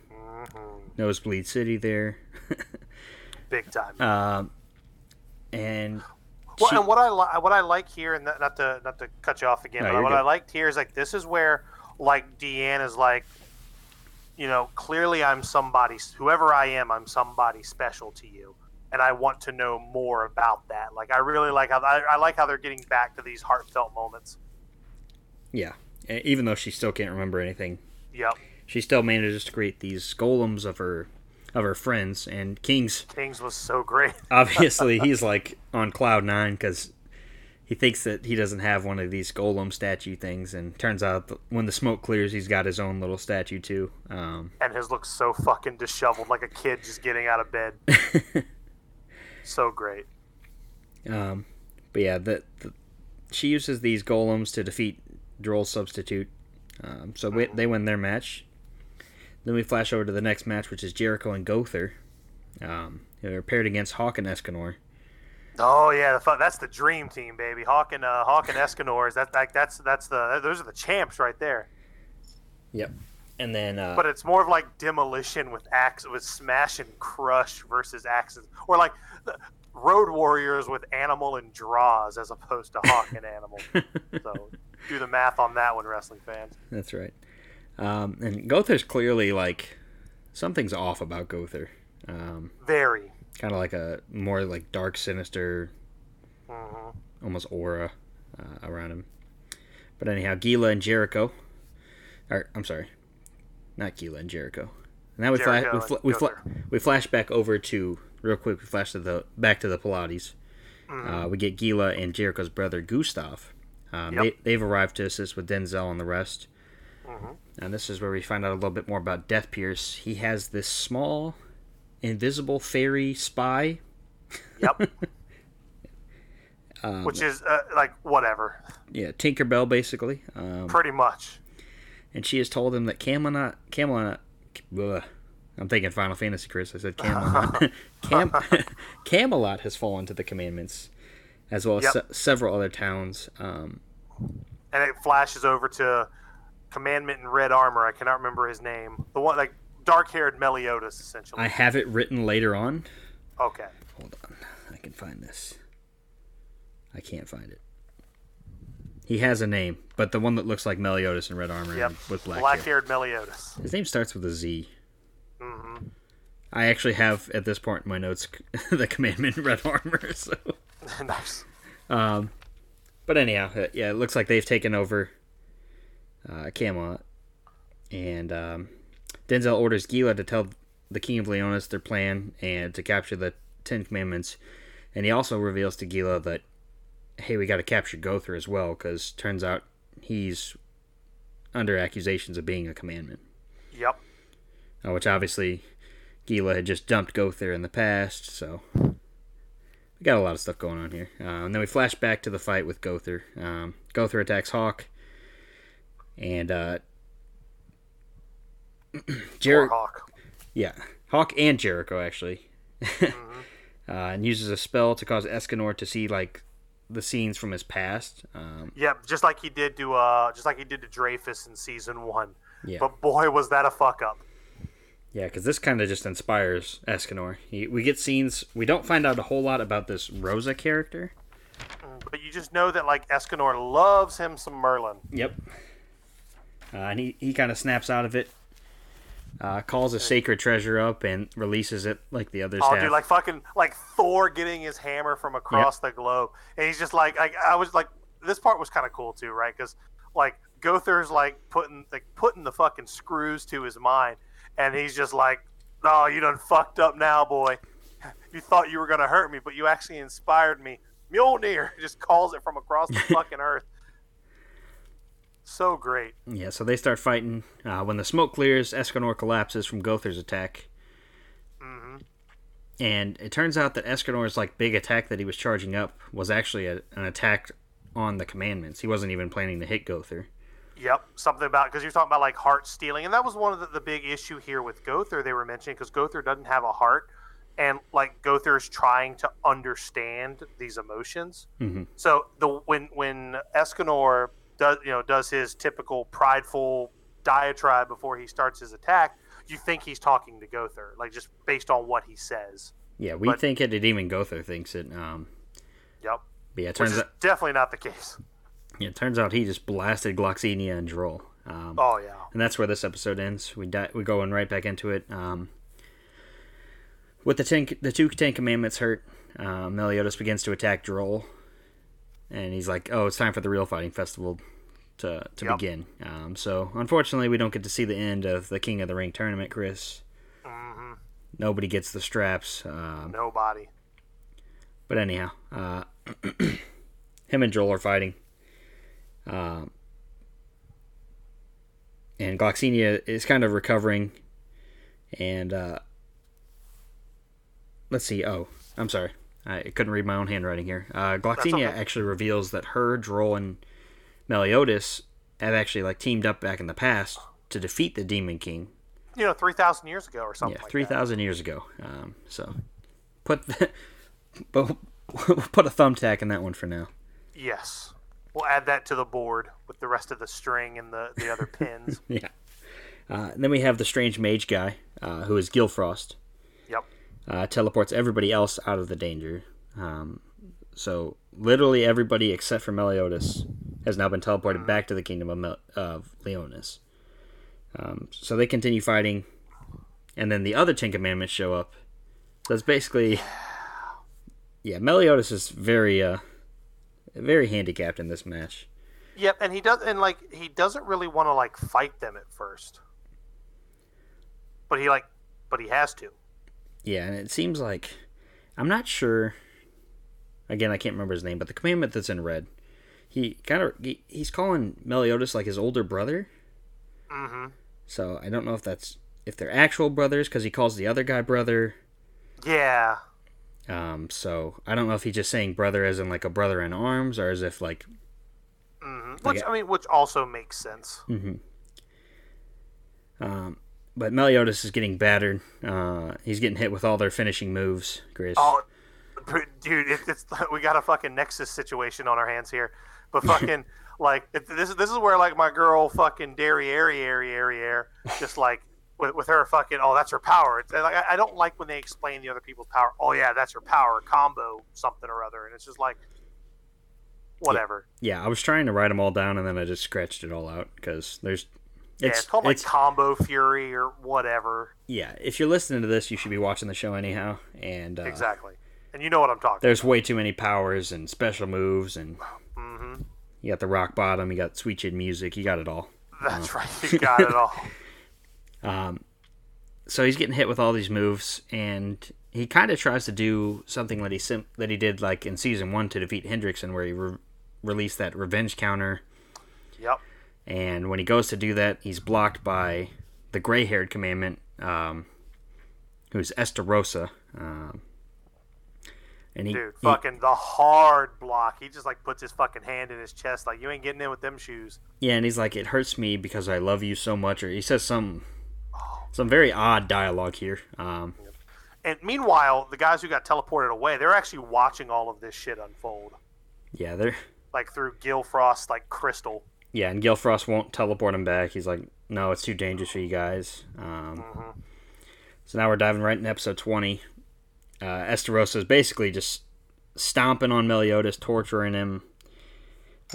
Nosebleed City there. Big time. Um, and Well, she- and what I li- what I like here, and not to not to cut you off again, No, but what good. I liked here is like this is where like Diane is like, you know, clearly I'm somebody. Whoever I am, I'm somebody special to you, and I want to know more about that. Like I really like how I, I like how they're getting back to these heartfelt moments. yeah, even though she still can't remember anything, Yep, she still manages to create these golems of her of her friends. And King's Kings was so great. obviously he's like on cloud nine because he thinks that he doesn't have one of these golem statue things, and turns out when the smoke clears, he's got his own little statue too. Um, and his looks so fucking disheveled, like a kid just getting out of bed. so great. um, but yeah, the, the she uses these golems to defeat Drole's substitute. Um, so we, they win their match. Then we flash over to the next match, which is Jericho and Gowther. Um, they're paired against Hawk and Escanor. Oh yeah, the, fu- that's the dream team, baby. Hawk and uh, Hawk and Escanor is that like that's that's the those are the champs right there. Yep. And then uh, But it's more of like demolition with axe with smash and crush versus axes, or like the road warriors with animal and draws as opposed to Hawk and animal. so do the math on that one, wrestling fans. That's right. Um, and Gowther's clearly like something's off about Gowther. Um, Very. kind of like a more like dark, sinister, hmm almost aura uh, around him. But anyhow, Guila and Jericho. Or I'm sorry, not Guila and Jericho. Now we flash. We, fl- we, Gowther. we flash back over to real quick. We flash to the back to the Pleiades. Mm-hmm. Uh, we get Guila and Jericho's brother Gustav. Um, Yep. they, they've arrived to assist with Denzel and the rest. Mhm. And this is where we find out a little bit more about Death Pierce. He has this small, invisible fairy spy. Yep. Um, Which is uh, like whatever, yeah, Tinkerbell basically. Um, pretty much. and she has told him that Camelot, Camelot, I'm thinking Final Fantasy, Chris. I said Camelot. Cam, Camelot has fallen to the commandments, as well as Yep. se- several other towns. Um, and it flashes over to Commandment in red armor. I cannot remember his name. The one like dark-haired Meliodas, essentially. I have it written later on. okay. Hold on, I can find this. I can't find it. He has a name, but the one that looks like Meliodas in red armor Yep. with black, hair. Black-haired Meliodas. His name starts with a Z. hmm I actually have at this point in my notes the commandment in red armor. So, nice. um, but anyhow, uh, yeah, it looks like they've taken over uh, Camelot, and um, Denzel orders Guila to tell the King of Leonis their plan and to capture the Ten Commandments, and he also reveals to Guila that hey, we got to capture Gowther as well because turns out he's under accusations of being a commandment. Yep. uh, which obviously Guila had just dumped Gowther in the past, so we got a lot of stuff going on here. Uh, and then we flash back to the fight with Gowther. Um, Gowther attacks Hawk, and uh, Jericho Hawk. yeah, Hawk and Jericho actually, uh, and uses a spell to cause Escanor to see like the scenes from his past. Um, Yep. Just like he did to uh, just like he did to Dreyfus in season one. yeah, But boy, was that a fuck up. Yeah, because this kind of just inspires Escanor. He, we get scenes. We don't find out a whole lot about this Rosa character. But you just know that like Escanor loves him some Merlin. Yep. Uh, and he, he kind of snaps out of it, uh, calls a sacred treasure up, and releases it like the others Oh, have. dude, like fucking like Thor getting his hammer from across the globe, and he's just like, like I was like, this part was kind of cool too, right? Because like Gowther's like putting like putting the fucking screws to his mind, and he's just like, oh, you done fucked up now, boy. You thought you were gonna hurt me, but you actually inspired me. Mjolnir just calls it from across the fucking earth. So great. yeah, so they start fighting. Uh, when the smoke clears, Escanor collapses from Gowther's attack. Mm-hmm. And it turns out that Escanor's like big attack that he was charging up was actually a, an attack on the commandments. He wasn't even planning to hit Gowther. Yep, something about because you're talking about like heart stealing, and that was one of the, the big issue here with Gowther. They were mentioning because Gowther doesn't have a heart, and like Gowther is trying to understand these emotions. Mm-hmm. So the when when Escanor does you know does his typical prideful diatribe before he starts his attack, you think he's talking to Gowther, like just based on what he says. Yeah, we But- think it. Even Gowther thinks it. Um, Yep, yeah, turns is out. definitely not the case. Yeah, it turns out he just blasted Gloxinia and Drole. Um, Oh yeah, and that's where this episode ends. We di- we going right back into it. Um, with the ten, the two Ten Commandments hurt, uh, Meliodas begins to attack Drole, and he's like, "Oh, it's time for the real fighting festival to to Yep. begin." Um, so unfortunately, we don't get to see the end of the King of the Ring tournament, Chris. hmm Nobody gets the straps. Um, nobody. But anyhow, uh, him and Joel are fighting. Um, and Gloxinia is kind of recovering. And uh, let's see. Oh, I'm sorry. I couldn't read my own handwriting here. Uh, Gloxinia okay. actually reveals that her, Drole, and Meliodas have actually like teamed up back in the past to defeat the Demon King. You know, three thousand years ago or something. Yeah, like three years ago. Um, so put the, but put a thumbtack in that one for now. Yes. We'll add that to the board with the rest of the string and the, the other pins. Yeah. Uh, and then we have the strange mage guy, uh, who is Gilfrost. Uh, teleports everybody else out of the danger. Um, so literally everybody except for Meliodas has now been teleported back to the kingdom of, Mel- of Leonis. Um, so they continue fighting, and then the other Ten Commandments show up. So it's basically, yeah, Meliodas is very, uh, very handicapped in this match. Yep, and he does and like he doesn't really want to like fight them at first. But he like but he has to. Yeah, and it seems like I'm not sure. Again, I can't remember his name, but the commandment that's in red, he kind of he, he's calling Meliodas like his older brother. Mm-hmm. So I don't know if that's if they're actual brothers because he calls the other guy brother. Yeah. Um, so I don't know if he's just saying brother as in like a brother in arms, or as if like hmm Like Which I mean which also makes sense. um. But Meliodas is getting battered. Uh, he's getting hit with all their finishing moves. Chris. Oh dude, it, it's we got a fucking Nexus situation on our hands here. But fucking like it, this is this is where like my girl fucking Derriere Derriere just like with, with her fucking oh that's her power. It's, like I, I don't like when they explain the other people's power. Oh yeah, that's her power combo something or other, and it's just like whatever. Yeah, I was trying to write them all down, and then I just scratched it all out because there's. Yeah, it's called like it's- combo fury or whatever. yeah, if you're listening to this, you should be watching the show anyhow. And uh, Exactly. And you know what I'm talking. About. There's way too many powers and special moves, and hmm you got the rock bottom, you got sweet chin music, you got it all. That's right. You got it all. Um, so he's getting hit with all these moves, and he kind of tries to do something that he sim- that he did like in season one to defeat Hendrickson, where he re- released that revenge counter. Yep. And when he goes to do that, he's blocked by the gray-haired commandment, um, who's Estarossa. Um, and he, Dude, he- fucking the hard block. He just like puts his fucking hand in his chest, like you ain't getting in with them shoes. yeah, and he's like, "It hurts me because I love you so much," or he says some some very odd dialogue here. Um, And meanwhile, the guys who got teleported away, they're actually watching all of this shit unfold, yeah, they're like through Gilfrost, like crystal. Yeah, and Gilfrost won't teleport him back. He's like, "No, it's too dangerous for you guys." Um, Mhm. So now we're diving right into episode 20. Uh, Estarossa is basically just stomping on Meliodas, torturing him.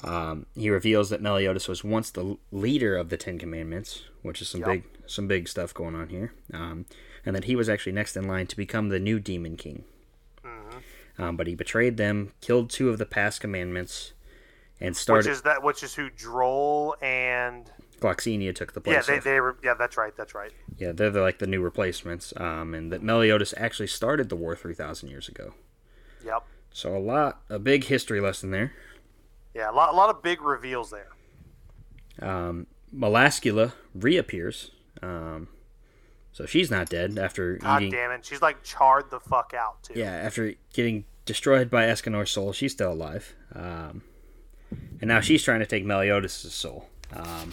Um, he reveals that Meliodas was once the leader of the Ten Commandments, which is some Yep. big some big stuff going on here, um, and that he was actually next in line to become the new Demon King. Mhm. Um, but he betrayed them, killed two of the past commandments, and started. Which is that? Which is who Drole and Gloxinia took the yeah, place. they of- they were yeah, that's right, that's right. yeah, they're the, like the new replacements. Um, and that Meliodas actually started the war three thousand years ago. Yep. So a lot, a big history lesson there. Yeah, a lot, a lot of big reveals there. Um, Melascula reappears. Um, so she's not dead after God eating. damn it, she's like charred the fuck out too. Yeah, after getting destroyed by Escanor's soul, she's still alive. Um, and now she's trying to take Meliodas' soul. Um,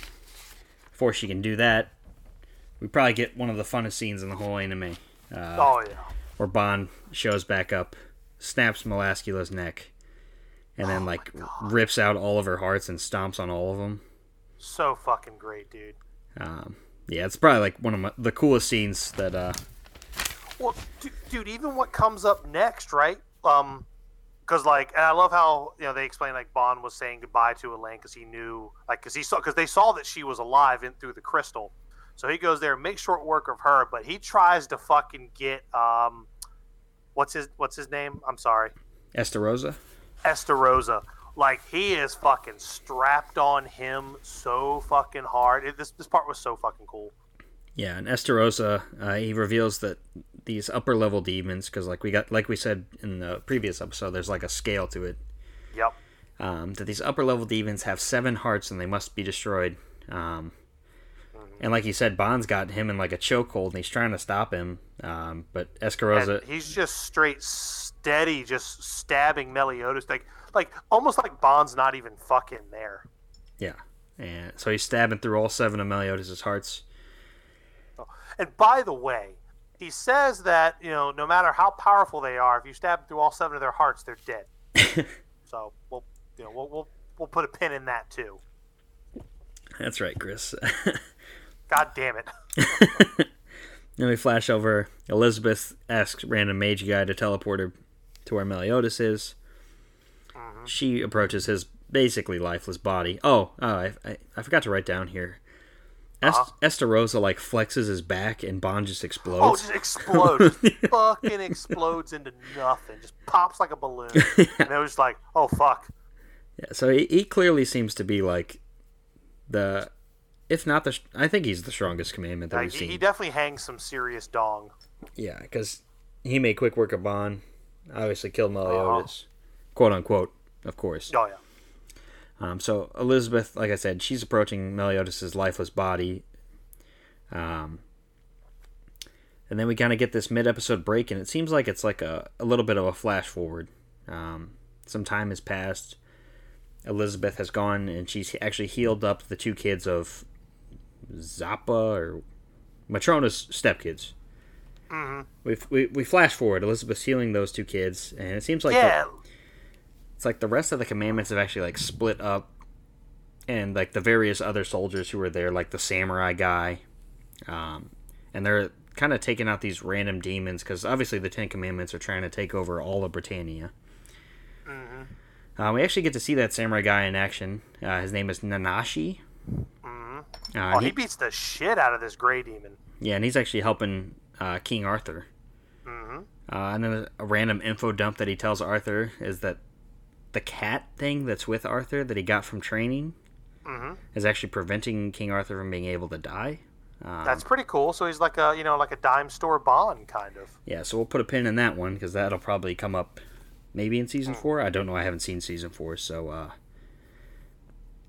before she can do that, we probably get one of the funnest scenes in the whole anime. Uh, oh yeah. Where Ban shows back up, snaps Melascula's neck, and then Oh like rips out all of her hearts and stomps on all of them. So fucking great, dude. Um, yeah, it's probably like one of my, the coolest scenes that. Uh, Well, dude, dude, even what comes up next, right? Um, because like, and I love how you know they explain like Ban was saying goodbye to Elaine because he knew, like, because he saw, because they saw that she was alive in through the crystal, so he goes there, and makes short work of her, but he tries to fucking get um, what's his what's his name? I'm sorry, Estarossa. Estarossa. Like he is fucking strapped on him so fucking hard. It, this this part was so fucking cool. Yeah, and Estarossa, uh, he reveals that these upper level demons, because like we got, like we said in the previous episode, there's like a scale to it. Yep. Um, that these upper level demons have seven hearts and they must be destroyed. Um, and like you said, Ban's got him in like a chokehold and he's trying to stop him. Um, but Escarosa, he's just straight steady, just stabbing Meliodas, like like almost like Ban's not even fucking there. yeah, and so he's stabbing through all seven of Meliodas' hearts. And by the way, he says that you know no matter how powerful they are, if you stab through all seven of their hearts, they're dead. so we'll you know we'll, we'll we'll put a pin in that too. That's right, Chris. God damn it. then we flash over. Elizabeth asks random mage guy to teleport her to where Meliodas is. Mm-hmm. She approaches his basically lifeless body. Oh, oh I, I, I forgot to write down here. Est- Uh-huh. Estarossa like flexes his back and Ban just explodes. Oh, just explodes, just fucking explodes into nothing, just pops like a balloon. And it was like, oh fuck. Yeah, so he, he clearly seems to be like the, if not the, I think he's the strongest commandment that Like, we've he, seen. he definitely hangs some serious dong. Yeah, because he made quick work of Ban. Obviously killed Uh-huh. Quote unquote, of course. Oh yeah. Um, so Elizabeth, like I said, she's approaching Meliodas' lifeless body. Um, and then we kind of get this mid-episode break, and it seems like it's like a, a little bit of a flash forward. Um, some time has passed. Elizabeth has gone, and she's actually healed up the two kids of Zalpa or Matrona's stepkids. hmm We, we, we flash forward. Elizabeth's healing those two kids, and it seems like yeah, it's like the rest of the commandments have actually like split up and like the various other soldiers who were there like the samurai guy um, and they're kind of taking out these random demons because obviously the ten commandments are trying to take over all of britannia. Uh, we actually get to see that samurai guy in action. Uh, his name is nanashi. Uh, oh, he he- beats the shit out of this gray demon. yeah and he's actually helping uh, king arthur. Hmm Uh, and then a random info dump that he tells Arthur is that the cat thing that's with Arthur that he got from training hmm is actually preventing King Arthur from being able to die. Um, That's pretty cool. So he's like a you know like a dime store Ban kind of. yeah, so we'll put a pin in that one because that'll probably come up maybe in season four. I don't know. I haven't seen season four, so uh,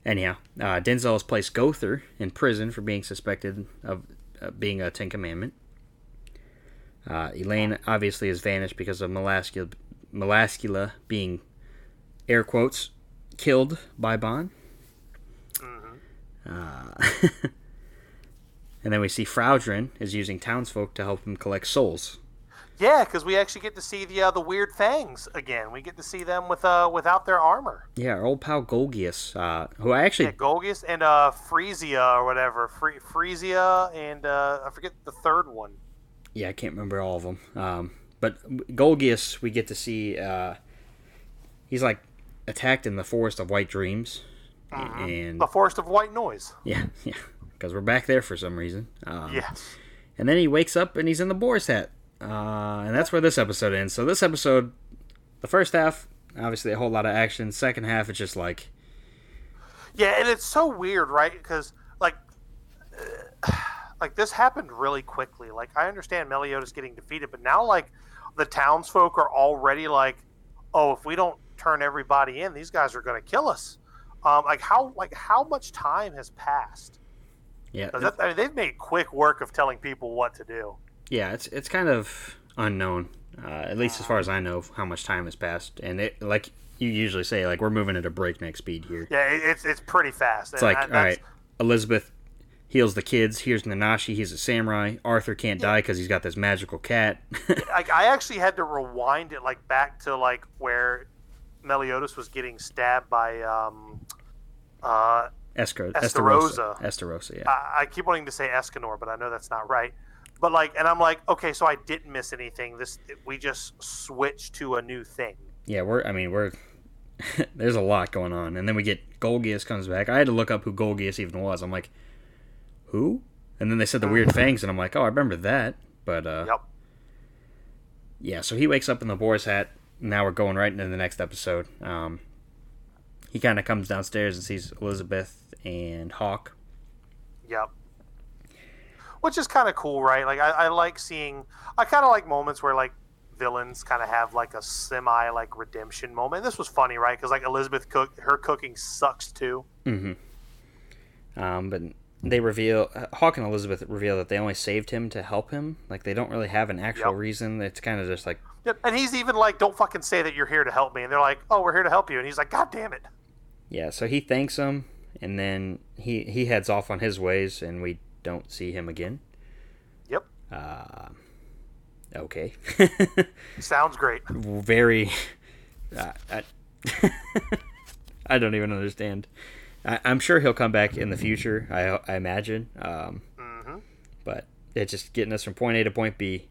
anyhow, uh, Denzel has placed Gowther in prison for being suspected of uh, being a Ten Commandment. Uh, Elaine obviously has vanished because of Melascula, Melascula being air quotes killed by Ban. Uh, and then we see Fraudrin is using townsfolk to help him collect souls. Yeah, because we actually get to see the uh, the weird fangs again. We get to see them with uh without their armor. Yeah, our old pal Golgius, uh, who I actually Yeah, Golgius and uh Frisia or whatever. Frisia and uh I forget the third one. yeah I can't remember all of them. Um, but Golgius, we get to see uh, he's like attacked in the forest of white dreams, and The Forest of White Noise. yeah, yeah, because we're back there for some reason. Um, Yes. And then he wakes up and he's in the boar's hat. Uh, and that's where this episode ends. So this episode, the first half, obviously a whole lot of action. Second half, it's just like, Yeah, and it's so weird, right? Because like, uh, like this happened really quickly. Like I understand Meliodas getting defeated, but now like the townsfolk are already like, oh, if we don't turn everybody in, these guys are going to kill us. Um, like how like how much time has passed? Yeah, that- I mean, they've made quick work of telling people what to do. yeah, it's it's kind of unknown, uh, at least as far as I know, how much time has passed. And it, like you usually say, like we're moving at a breakneck speed here. Yeah, it, it's it's pretty fast. It's and like, that- all right, Elizabeth heals the kids. Here's Nanashi. He's a samurai. Arthur can't die because he's got this magical cat. like I actually had to rewind it like back to like where Meliodas was getting stabbed by um uh Esco- Estarossa. Estarossa, yeah. I, I keep wanting to say Escanor, but I know that's not right. But like, and I'm like, okay, so I didn't miss anything. This we just switched to a new thing. yeah, we're. I mean, we're. there's a lot going on, and then we get Golgius comes back. I had to look up who Golgius even was. I'm like, who? And then they said the weird fangs, and I'm like, oh, I remember that. But uh, Yep. yeah, so he wakes up in the boar's hat. Now we're going right into the next episode. Um, he kind of comes downstairs and sees Elizabeth and Hawk. Yep. Which is kind of cool, right? Like I, I like seeing. I kind of like moments where like villains kind of have like a semi like redemption moment. This was funny, right? Because like Elizabeth cook, her cooking sucks too. Mm-hmm. Um, but they reveal Hawk and Elizabeth reveal that they only saved him to help him. Like they don't really have an actual Yep. reason. It's kind of just like Yep. And he's even like, "Don't fucking say that you're here to help me." And they're like, "Oh, we're here to help you." And he's like, "God damn it." yeah. So he thanks them, and then he he heads off on his ways, and we don't see him again. Yep. Uh, okay. Sounds great. Very. Uh, I, I don't even understand. I, I'm sure he'll come back in the future. I I imagine. Um, hmm but it's just getting us from point A to point B.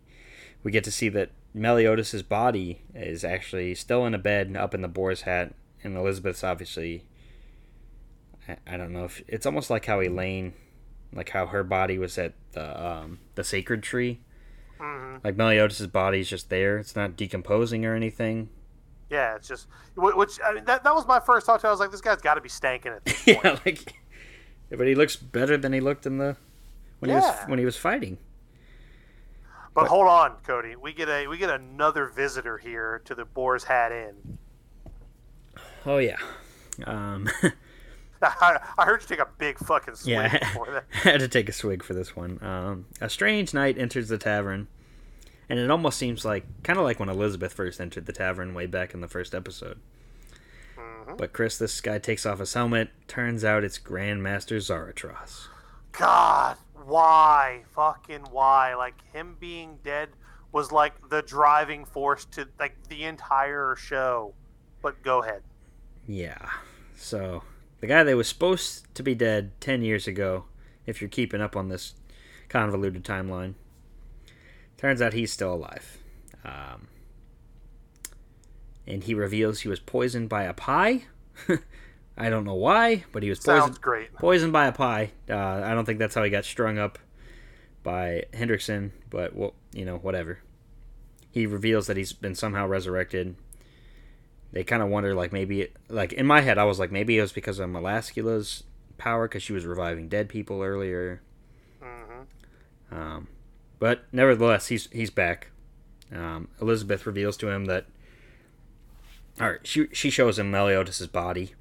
We get to see that Meliodas' body is actually still in a bed up in the boar's hat, and Elizabeth's obviously. I, I don't know if it's almost like how Elaine, like how her body was at the um, the sacred tree. hmm Like Meliodas' body's just there; it's not decomposing or anything. Yeah, it's just which I mean, that that was my first thought. Too. I was like, "This guy's got to be stanking at this point." yeah, like, but he looks better than he looked in the when he was when he was fighting. But hold on, Cody. We get a we get another visitor here to the Boar's Hat Inn. Oh yeah. Um, I, I heard you take a big fucking swig Yeah, before that. I had to take a swig for this one. Um, a strange knight enters the tavern, and it almost seems like kind of like when Elizabeth first entered the tavern way back in the first episode. Mhm. But Chris, this guy takes off his helmet. Turns out it's Grandmaster Zaratras. God, why? Fucking why? Like him being dead was like the driving force to like the entire show. But go ahead. Yeah. So the guy that was supposed to be dead ten years ago, if you're keeping up on this convoluted timeline, turns out he's still alive. Um, and he reveals he was poisoned by a pie. I don't know why, but he was poisoned great. poisoned by a pie. Uh, I don't think that's how he got strung up by Hendrickson, but well, you know, whatever. He reveals that he's been somehow resurrected. They kind of wonder, like maybe, it, like in my head, I was like maybe it was because of Melascula's power because she was reviving dead people earlier. hmm Um, but nevertheless, he's he's back. Um, Elizabeth reveals to him that. All right, she she shows him Meliodas' body.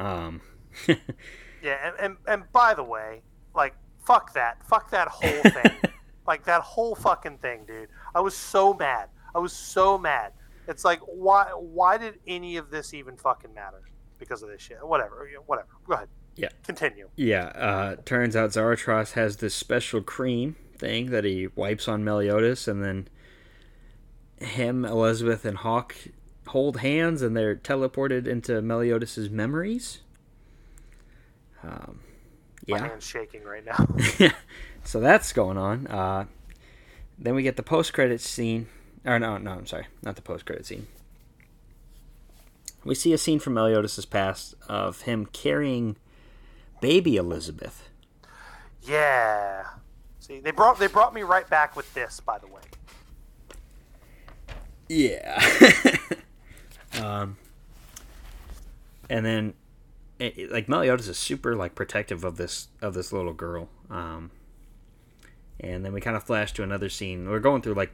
Um, Yeah, and, and and by the way, like fuck that, fuck that whole thing, like that whole fucking thing, dude. I was so mad. I was so mad. It's like why why did any of this even fucking matter? Because of this shit. Whatever. Whatever. Go ahead. Yeah. Continue. Yeah, uh, turns out Zaratras has this special cream thing that he wipes on Meliodas, and then him, Elizabeth, and Hawk hold hands, and they're teleported into Meliodas' memories. Um, My yeah, hand's shaking right now. so that's going on. Uh, then we get the post-credit scene, or no, no, I'm sorry, not the post-credit scene. We see a scene from Meliodas' past of him carrying baby Elizabeth. yeah. See, they brought they brought me right back with this, by the way. Yeah. um, and then, it, it- like Meliodas is super like protective of this of this little girl. Um, and then we kind of flash to another scene. We're going through like,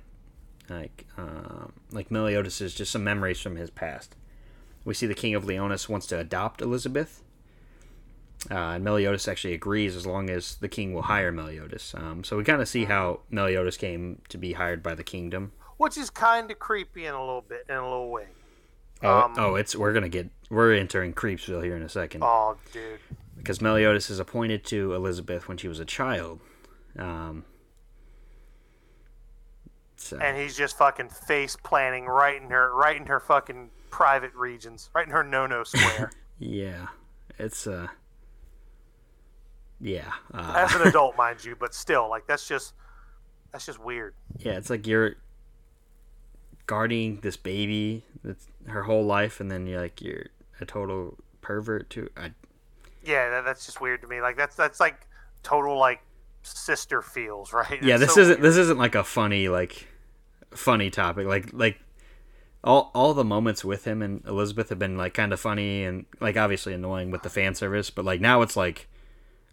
like, um, like Meliodas is just some memories from his past. We see the king of Leonis wants to adopt Elizabeth. Uh, and Meliodas actually agrees as long as the king will hire Meliodas. Um, so we kind of see how Meliodas came to be hired by the kingdom. Which is kind of creepy in a little bit, in a little way. Oh, Um, oh, it's we're gonna get we're entering Creepsville here in a second. Oh, dude. because Meliodas is appointed to Elizabeth when she was a child. Um, so and he's just fucking face planting right in her, right in her fucking private regions, right in her no-no square. yeah, it's uh, yeah, uh, As an adult, mind you, but still, like that's just that's just weird. yeah, it's like you're guarding this baby that's her whole life, and then you're like you're a total pervert too. I, Yeah, that, that's just weird to me. Like that's that's like total like sister feels, right? yeah, It's this so isn't weird. this isn't like a funny like funny topic. Like like all all the moments with him and Elizabeth have been like kind of funny and like obviously annoying with the fan service, but like now it's like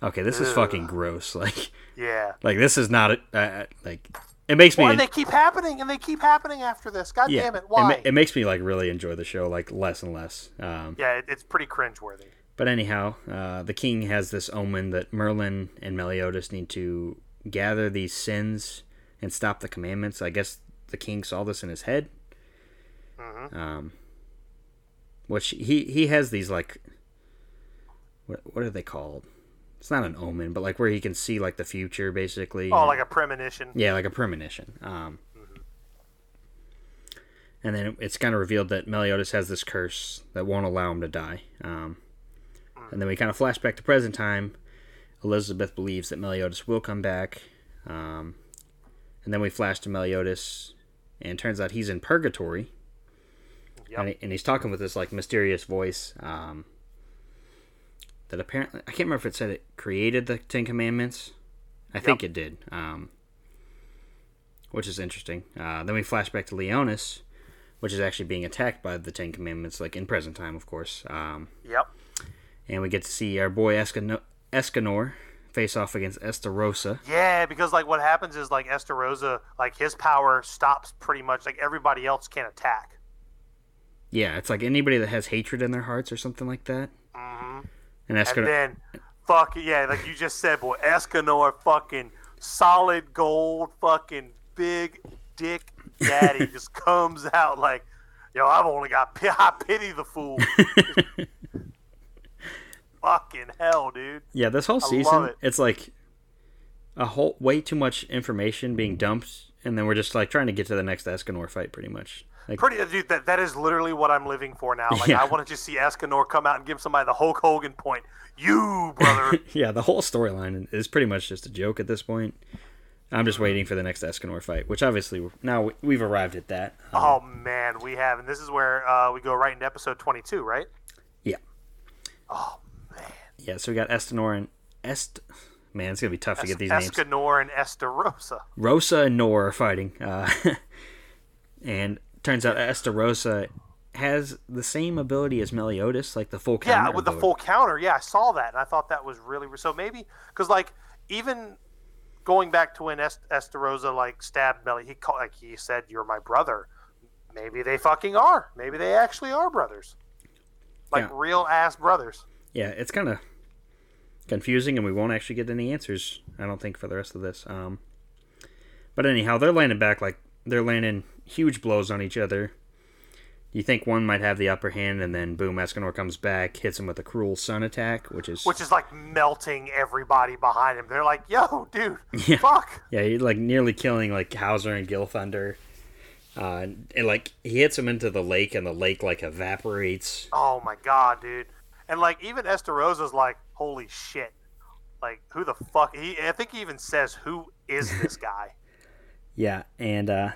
okay, this is fucking gross. Like Yeah. like this is not a, uh, like it makes me Well, and they keep happening, and they keep happening after this. God yeah, damn it! Why? ma- it makes me like really enjoy the show like less and less. Um, yeah, it, it's pretty cringeworthy. But anyhow, uh, the king has this omen that Merlin and Meliodas need to gather these sins and stop the commandments. I guess the king saw this in his head. Mm-hmm. Um, which he he has these like, what what are they called? It's not an omen, but like where he can see like the future, basically. Oh, like a premonition. Yeah, like a premonition. Um, And then it's kind of revealed that Meliodas has this curse that won't allow him to die. Um, and then we kind of flash back to present time. Elizabeth believes that Meliodas will come back. Um, and then we flash to Meliodas, and it turns out he's in purgatory. Yep. And, he, and he's talking with this like mysterious voice um, that apparently I can't remember if it said it created the Ten Commandments. I think it did, um, which is interesting. Uh, then we flash back to Leonis, which is actually being attacked by the Ten Commandments, like in present time, of course. Um, Yep. and we get to see our boy Escano- Escanor face off against Estarossa. Yeah, because like what happens is like Estarossa, like his power stops pretty much. Like everybody else can't attack. Yeah, it's like anybody that has hatred in their hearts or something like that. hmm And And Escanor, then, fuck yeah, like you just said, boy, Escanor, fucking solid gold, fucking big dick daddy, just comes out like, yo, I've only got pi- I pity the fool. fucking hell, dude. yeah, this whole season, it. it's like a whole way too much information being dumped, and then we're just like trying to get to the next Escanor fight, pretty much. Like, Pretty, dude. That that is literally what I'm living for now. Like Yeah. I want to just see Escanor come out and give somebody the Hulk Hogan point. You brother. yeah, the whole storyline is pretty much just a joke at this point. I'm just waiting for the next Escanor fight, which obviously now we've arrived at that. Um, oh man, we have, and this is where uh, we go right into episode 22, right? Yeah. Oh man. Yeah, so we got Estanor and Est. Man, it's gonna be tough to get these names. Escanor and Estarossa. Rosa and Nor are fighting, uh, and turns out Estarossa has the same ability as Meliodas, like the full counter. Yeah, with the full counter. Yeah, I saw that, and I thought that was really so. Maybe because like even going back to when Est- Estarossa like stabbed Melly, he called like he said, "You're my brother." Maybe they fucking are. Maybe they actually are brothers, like Yeah. real ass brothers. Yeah, it's kind of confusing, and we won't actually get any answers. I don't think for the rest of this. Um, but anyhow, they're landing back like they're landing huge blows on each other. You think one might have the upper hand, and then boom, Escanor comes back, hits him with a cruel sun attack, which is which is like melting everybody behind him. They're like, "Yo, dude, Yeah. fuck." Yeah, he like nearly killing like Howzer and Gilthunder. Uh, and, and, like he hits him into the lake, and the lake like evaporates. Oh my god, dude. And like even Estarossa's like, "Holy shit!" Like who the fuck? He, I think he even says, "Who is this guy?" Yeah, and uh,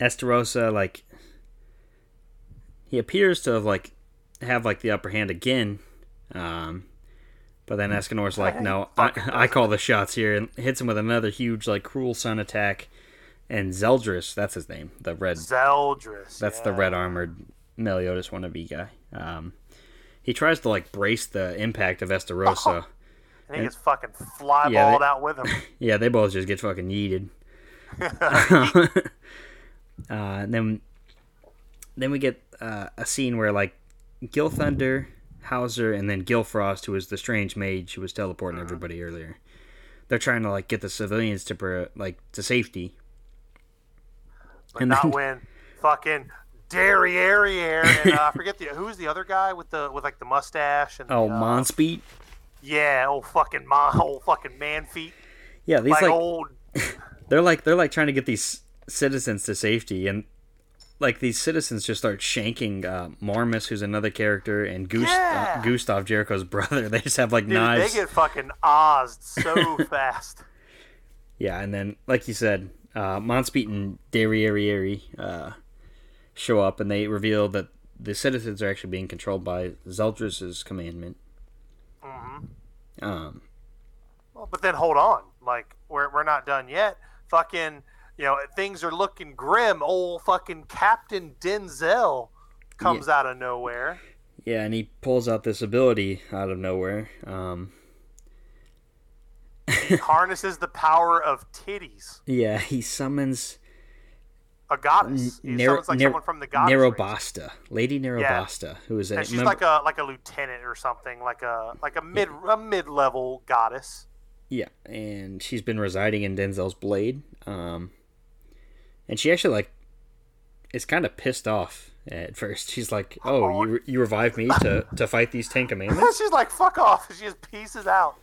Estarossa like he appears to have like have like the upper hand again. Um, but then Escanor's like, no, I, I call the shots here, and hits him with another huge like cruel sun attack. And Zeldris, that's his name, the red Zeldris. That's the red armored Meliodas wannabe guy. Um, he tries to like brace the impact of Estarossa. And he gets fucking flyballed Yeah, they- out with him. Yeah, they both just get fucking yeeted. Uh, and then, then we get uh, a scene where like Gil Thunder, Howzer, and then Gilfrost, who was the strange mage who was teleporting everybody earlier. They're trying to like get the civilians to like to safety. But And not then- when fucking Derriere and uh, I forget the who's the other guy with the with like the mustache and Oh, the, uh. Yeah, old fucking ma, old fucking man feet. Yeah, these Like, like old. they're like they're like trying to get these citizens to safety and like these citizens just start shanking uh, Marmus, who's another character, and Gust- Yeah. uh, Gustav Jericho's brother. They just have like Dude, knives. they get fucking ozzed so fast. Yeah, and then like you said, uh, Monspeet and Derriere uh, show up, and they reveal that the citizens are actually being controlled by Zeldris's commandment. Mm-hmm. Um, Well, but then hold on, like we're we're not done yet. Fucking, you know, things are looking grim. Old fucking Captain Denzel comes out of nowhere. yeah, and he pulls out this ability out of nowhere. Um, He harnesses the power of titties. yeah, he summons A goddess. He Ner- sounds like Ner- someone from the goddess. race. Nerobasta, Lady Nerobasta, who is a And she's mem- like a like a lieutenant or something, like a like a mid a mid level goddess. Yeah, and she's been residing in Denzel's blade. Um, and she actually like is kind of pissed off at first. She's like, "Oh, you you revived me to to fight these Ten Commandments." She's like, "Fuck off!" She just pieces out.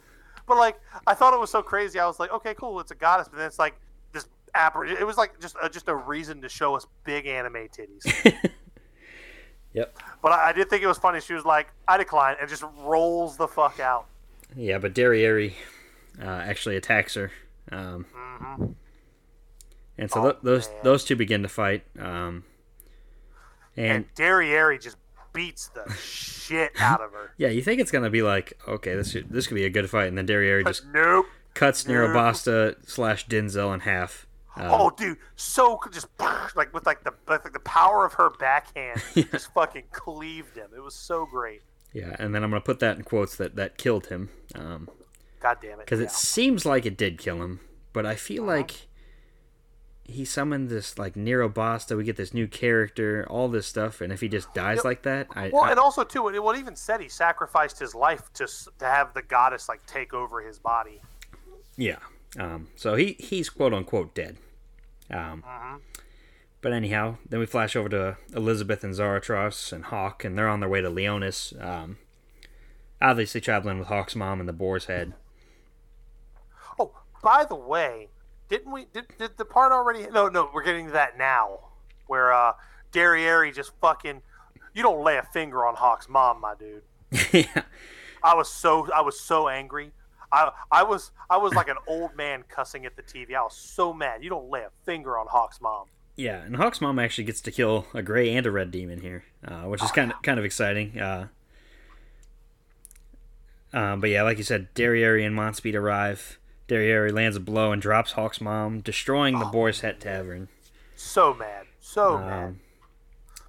But like, I thought it was so crazy. I was like, "Okay, cool, it's a goddess." But then it's like this appar- It was like just a, just a reason to show us big anime titties. Yep. but I, did think it was funny. She was like, "I decline," and just rolls the fuck out. Yeah, but Derriere uh, actually attacks her. Um, hmm and so Oh, th- those man. those two begin to fight. Um, and And Derriere just beats the shit out of her. yeah, you think it's gonna be like, okay, this should, this could be a good fight, and then Derriere just nope. cuts no. Nerobasta slash Denzel in half. Um, Oh, dude, so just like with like the like the power of her backhand, just fucking cleaved him. It was so great. Yeah, and then I'm gonna put that in quotes that that killed him. Um, God damn it. because yeah. it seems like it did kill him, but I feel Uh-huh. like he summoned this like Nerobasta. We get this new character, all this stuff, and if he just dies like that, I, Well, I- and also too, it, well, it even said he sacrificed his life to to have the goddess like take over his body. yeah. Um, so he he's quote unquote dead. Um, Uh-huh. but anyhow, then we flash over to Elizabeth and Zaratras and Hawk, and they're on their way to Liones. Um, obviously traveling with Hawk's mom and the Boar's Head. Oh, by the way, didn't we? Did, did the part already? No, no, we're getting to that now, where uh, Derriere just fucking. You don't lay a finger on Hawk's mom, my dude. yeah. I was so I was so angry. I I was I was like an old man cussing at the TV. I was so mad. You don't lay a finger on Hawk's mom. Yeah, and Hawk's mom actually gets to kill a gray and a red demon here, uh, which is kind of kind of exciting. Uh, um, but yeah, like you said, Derriere and Monspeet arrive. Derriere lands a blow and drops Hawk's mom, destroying the Boar's Head Tavern. So mad, so mad. Um,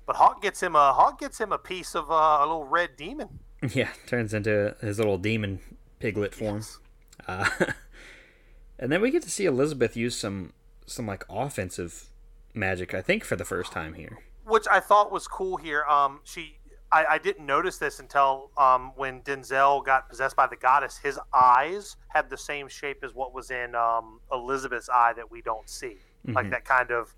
But Hawk gets him a Hawk gets him a piece of uh, a little red demon. yeah, turns into his little demon piglet form. Uh, and then we get to see Elizabeth use some some like offensive magic, I think, for the first time here. which I thought was cool here. Um, she, I, I didn't notice this until um, when Denzel got possessed by the goddess. His eyes had the same shape as what was in um, Elizabeth's eye that we don't see, like that kind of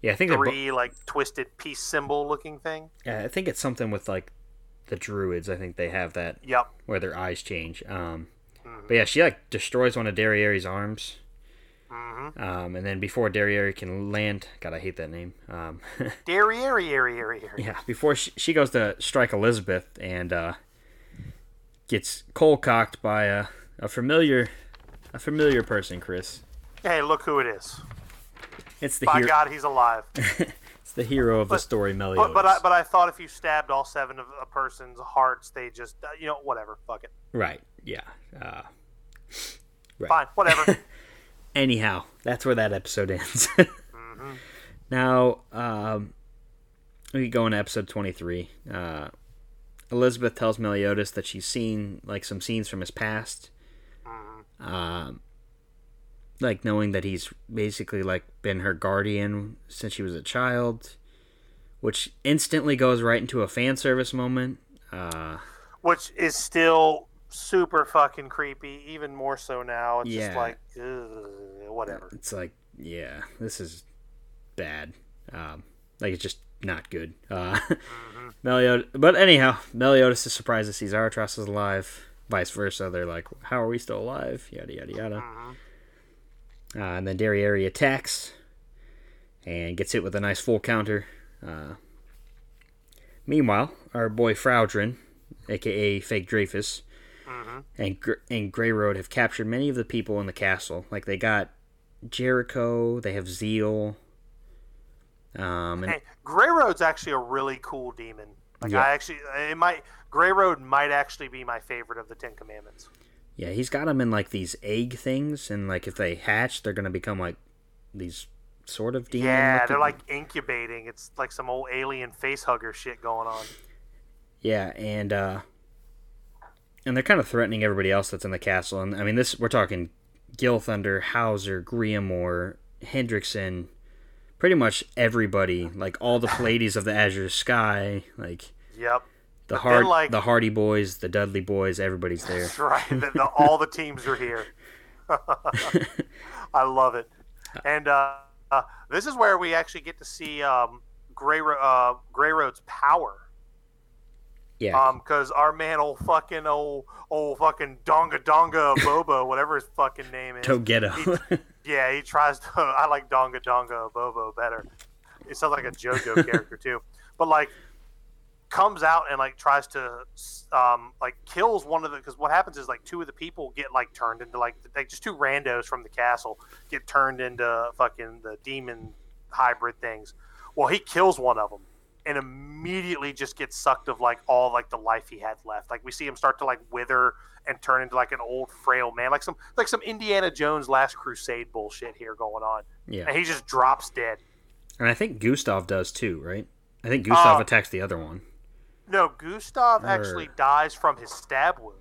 Yeah, I think they're bo- three like twisted peace symbol looking thing. Yeah, I think it's something with like the druids. I think they have that Yep. where their eyes change. Um, Mm-hmm. but yeah, she like destroys one of Derriere's arms. Hmm Um, and then before Derriere can land, God, I hate that name. Um, Derriere, yeah, before she, she goes to strike Elizabeth and uh, gets cold cocked by a, a familiar a familiar person, Chris. Hey, look who it is! It's the By hero. God, he's alive. It's the hero of the story, Meliodas. But but I, but I thought if you stabbed all seven of a person's hearts, they just uh, you know whatever. Fuck it. right, yeah. Uh, right. Fine, whatever. anyhow, that's where that episode ends. Mm-hmm. Now, um, we go into episode 23. Uh, Elizabeth tells Meliodas that she's seen like some scenes from his past. Mm-hmm. Um, like knowing that he's basically like been her guardian since she was a child, which instantly goes right into a fan service moment. Uh, which is still super fucking creepy, even more so now. It's just like, ugh, whatever. it's like, yeah, this is bad. Um, like it's just not good. Uh, Meliodas, but anyhow, Meliodas is surprised to see Zaratras is alive. vice versa. They're like, "How are we still alive?" Yada yada yada. Mm-hmm. Uh, and then Derriere attacks and gets hit with a nice full counter. Uh, meanwhile, our boy Fraudrin, aka Fake Dreyfus, Mm-hmm. and Gr- and Grayroad have captured many of the people in the castle. Like they got Jericho, they have Zeal. Um, and Hey, Grayroad's actually a really cool demon. Like Yeah. I actually, it might Grayroad might actually be my favorite of the Ten Commandments. yeah, he's got them in like these egg things, and like if they hatch, they're gonna become like these sort of demon. Yeah, they're like incubating. It's like some old alien face hugger shit going on. Yeah, and uh and they're kind of threatening everybody else that's in the castle. And I mean, this we're talking Gil Thunder, Howzer, Griamore, Hendrickson, pretty much everybody, like all the Pleiades of the Azure Sky, like Yep, the But hard, like- the Hardy Boys, the Dudley Boys, everybody's there. that's right. the, the, all the teams are here. I love it. And uh, uh, this is where we actually get to see um, Gray uh, Grayroad's power. Yeah, Um, because our man, old fucking old old fucking Donga Donga Bobo, whatever his fucking name is. Dogedo. Yeah, he tries to. I like Donga Donga Bobo better. It sounds like a JoJo character too, but like comes out and like tries to um like kills one of the because what happens is like two of the people get like turned into like like just two randos from the castle get turned into fucking the demon hybrid things. Well, he kills one of them and immediately just gets sucked of like all like the life he had left. Like we see him start to like wither and turn into like an old frail man, like some like some Indiana Jones Last Crusade bullshit here going on, yeah, and he just drops dead. and I think Gustav does too, right? I think Gustav Uh, attacks the other one. No, Gustav actually dies from his stab wound.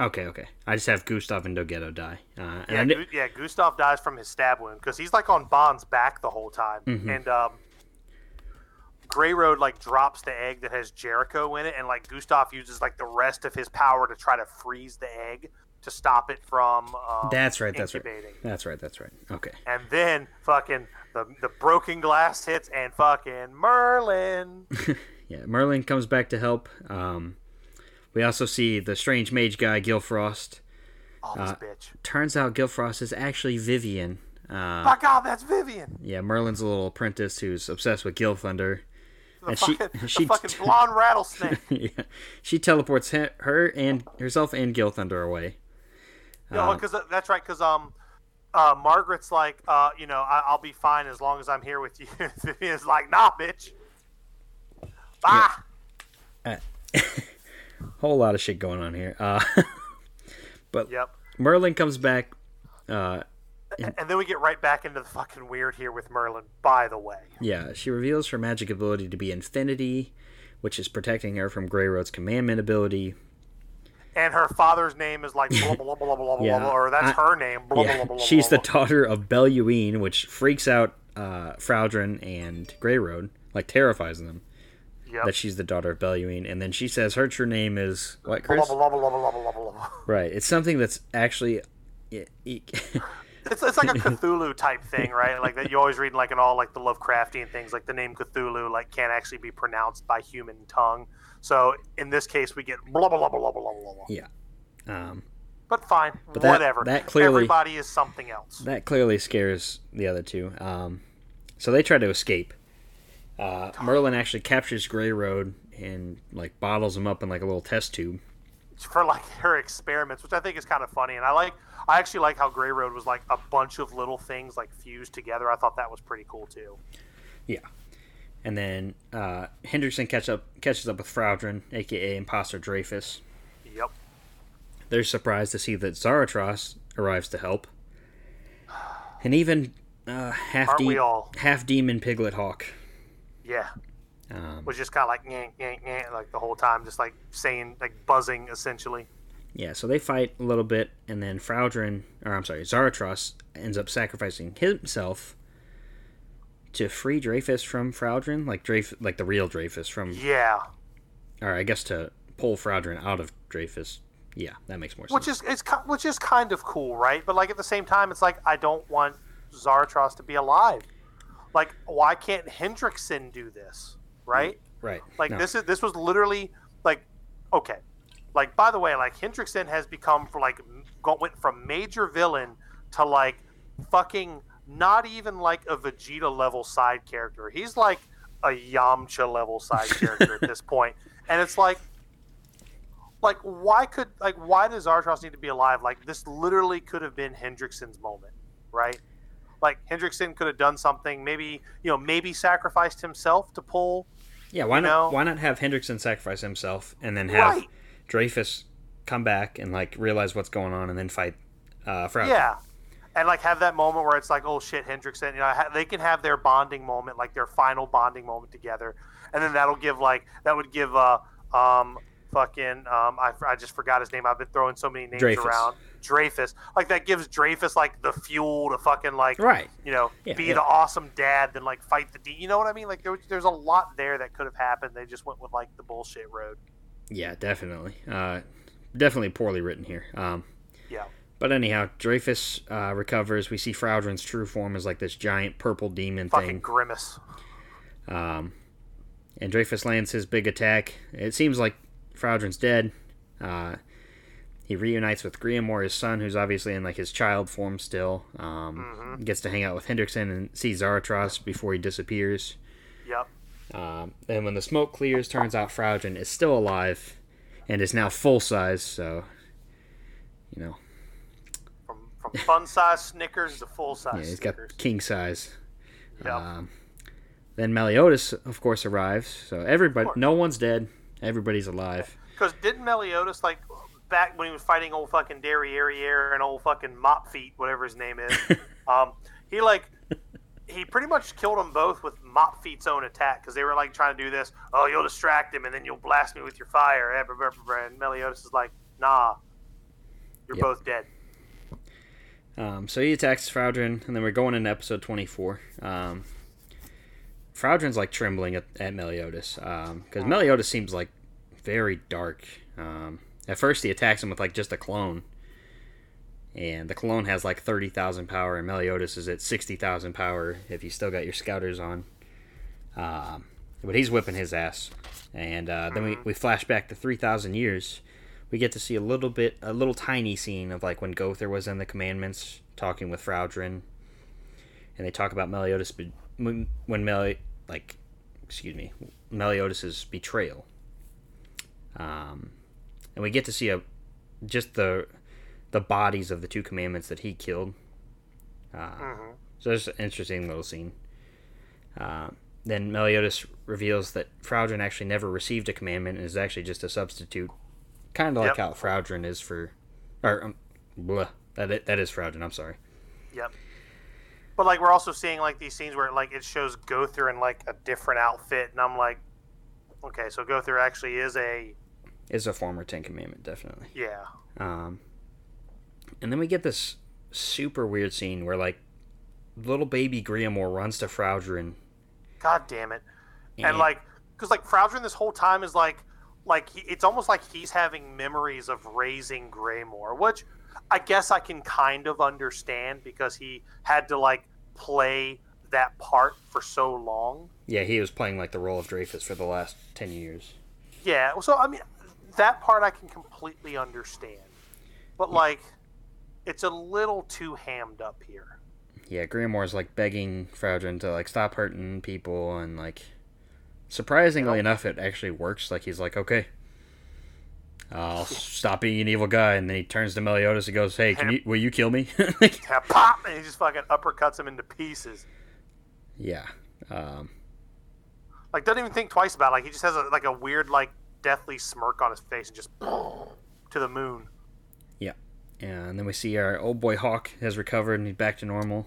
Okay, okay. I just have Gustav and Dogedo die. Uh, and Yeah, yeah, Gustav dies from his stab wound because he's like on Ban's back the whole time, Mhm. and um, Grayroad like drops the egg that has Jericho in it, and like Gustav uses like the rest of his power to try to freeze the egg to stop it from um, that's right. That's right. That's right. That's right. Okay. And then fucking the the broken glass hits and fucking Merlin. Yeah, Merlin comes back to help. Um, we also see the strange mage guy, Gilfrost. Oh, this Uh, bitch! Turns out Gilfrost is actually Vivian. Uh, My God, that's Vivian. yeah, Merlin's a little apprentice who's obsessed with Gilthunder. The she- fucking, she- the fucking blonde rattlesnake. yeah, she teleports her and herself and Gilthunder away. No, Um, because that's right. Because um, uh, Margaret's like, uh, you know, I, I'll be fine as long as I'm here with you. Vivian's like, nah, bitch. Bye. whole lot of shit going on here. Uh, Yep. Merlin comes back. Uh, And, and then we get right back into the fucking weird here with Merlin. By the way, yeah, she reveals her magic ability to be Infinity, which is protecting her from Grayroad's commandment ability. and her father's name is like blah blah blah blah blah blah, Yeah, blah or that's I- her name. Blah, yeah, blah, blah, blah, she's the blah, blah. daughter of Belialuin, which freaks out uh, Fraudrin and Grayroad, like terrifies them Yep. that she's the daughter of Belialuin. And then she says her true name is what, Chris? blah, blah, blah, blah, blah, blah, blah, blah. Right. It's something that's actually. It's, it's like a Cthulhu type thing, right? Like that you always read in like in all like the Lovecraftian things, like the name Cthulhu like can't actually be pronounced by human tongue. So in this case, we get blah blah blah blah blah blah blah. blah. yeah. Um, But fine, But that- whatever. that clearly- everybody is something else. that clearly scares the other two. Um, so they try to escape. Uh, Merlin actually captures Grayroad and like bottles him up in like a little test tube. For like her experiments, which I think is kind of funny. And I like, I actually like how Grayroad was like a bunch of little things like fused together. I thought that was pretty cool too. Yeah, and then uh, Hendrickson catch up catches up with Fraudrin, aka Imposter Dreyfus. Yep. They're surprised to see that Zaratras arrives to help, and even uh, half de- half demon Piglet Hawk. Yeah. Um, Was just kind of like yank, yank, yank, like the whole time, just like saying, like buzzing essentially. yeah, so they fight a little bit, and then Fraudrin, or I'm sorry, Zaratras ends up sacrificing himself to free Dreyfus from Fraudrin, like Dreyf- like the real Dreyfus from, Yeah. or I guess to pull Fraudrin out of Dreyfus. Yeah, that makes more sense. Which is it's which is kind of cool, right? But like at the same time, it's like I don't want Zaratras to be alive. Like, why can't Hendrickson do this? Right? right. Like No. this is this was literally like okay. Like by the way, like Hendrickson has become for like went from major villain to like fucking not even like a Vegeta level side character. He's like a Yamcha level side character at this point, and it's like. Like why could like why does Zaratras need to be alive? Like this literally could have been Hendrickson's moment, right? Like Hendrickson could have done something, maybe you know, maybe sacrificed himself to pull Yeah, why not? know? Why not have Hendrickson sacrifice himself and then have Right. Dreyfus come back and like realize what's going on and then fight uh? Yeah, and like have that moment where it's like, oh shit, Hendrickson. You know, ha- they can have their bonding moment, like their final bonding moment together, and then that'll give like that would give uh um fucking um I, I just forgot his name. I've been throwing so many names Dreyfus. around. Dreyfus, like that gives Dreyfus like the fuel to fucking like Right. you know Yeah, be yeah. the awesome dad, then like fight the D. You know what I mean? Like there, there's a lot there that could have happened. They just went with like the bullshit road. Yeah, definitely. Uh, definitely poorly written here. Um, Yeah. but anyhow, Dreyfus uh, recovers. We see Fraudrin's true form as like this giant purple demon Fucking thing. grimace. Um, and Dreyfus lands his big attack. It seems like Fraudrin's dead. Uh, he reunites with Griamore, his son, who's obviously in like his child form still. Um, Gets to hang out with Hendrickson and see Zaratras before he disappears. Yep. Um, and when the smoke clears, turns out Fraudrin is still alive and is now full size. So, you know, From from fun size Snickers to full size yeah, he's got king size. Yep. Um, then Meliodas, of course, arrives. So everybody, no one's dead. Everybody's alive. Because didn't Meliodas like back when he was fighting old fucking Derriere and old fucking Mop Feet, whatever his name is, um, he like he pretty much killed them both with Mop Feet's own attack because they were like trying to do this. Oh, you'll distract him and then you'll blast me with your fire. eh. And Meliodas is like, Nah, you're Yep. both dead. Um, so he attacks Fraudrin, and then we're going into episode 24. Um, Fraudrin's like trembling at, at Meliodas because Meliodas seems like very dark. Um, at first, he attacks him with like just a clone, and the clone has like 30,000 power, and Meliodas is at 60,000 power if you still got your scouters on. Um, but he's whipping his ass, and uh, then we, we flash back to 3,000 years. We get to see a little bit, a little tiny scene of like when Gowther was in the commandments talking with Fraudrin, and they talk about Meliodas be- when Meli like, excuse me, Meliodas's betrayal. Um, and we get to see a just the the bodies of the two commandments that he killed. Uh, Mhm. So it's an interesting little scene. Uh, then Meliodas reveals that Fraudrin actually never received a commandment and is actually just a substitute, kind of like Yep. how Fraudrin is for, or um, blah, that i- that is Fraudrin. I'm sorry. Yep. But like we're also seeing like these scenes where like it shows Gowther in like a different outfit, and I'm like, okay, so Gowther actually is a Is a former Ten Commandment, definitely. yeah. Um, and then we get this super weird scene where like little baby Griamore runs to Fraudrin, God damn it. and, and like because like Fraudrin this whole time is like like he, it's almost like he's having memories of raising Griamore, which I guess I can kind of understand because he had to like play that part for so long. yeah, he was playing like the role of Dreyfus for the last ten years. Yeah, so I mean that part I can completely understand, but like it's a little too hammed up here. Yeah, Griamore's like begging Fraudrin to like stop hurting people, and like surprisingly enough, it actually works. Like he's like, okay, I'll stop being an evil guy, and then he turns to Meliodas and goes, "Hey, can you will you kill me?" Like, Yeah, pop, and he just fucking uppercuts him into pieces. yeah, um, Like doesn't even think twice about it. Like he just has a, like a weird like deathly smirk on his face and just to the moon. Yeah. And then we see our old boy Hawk has recovered and he's back to normal.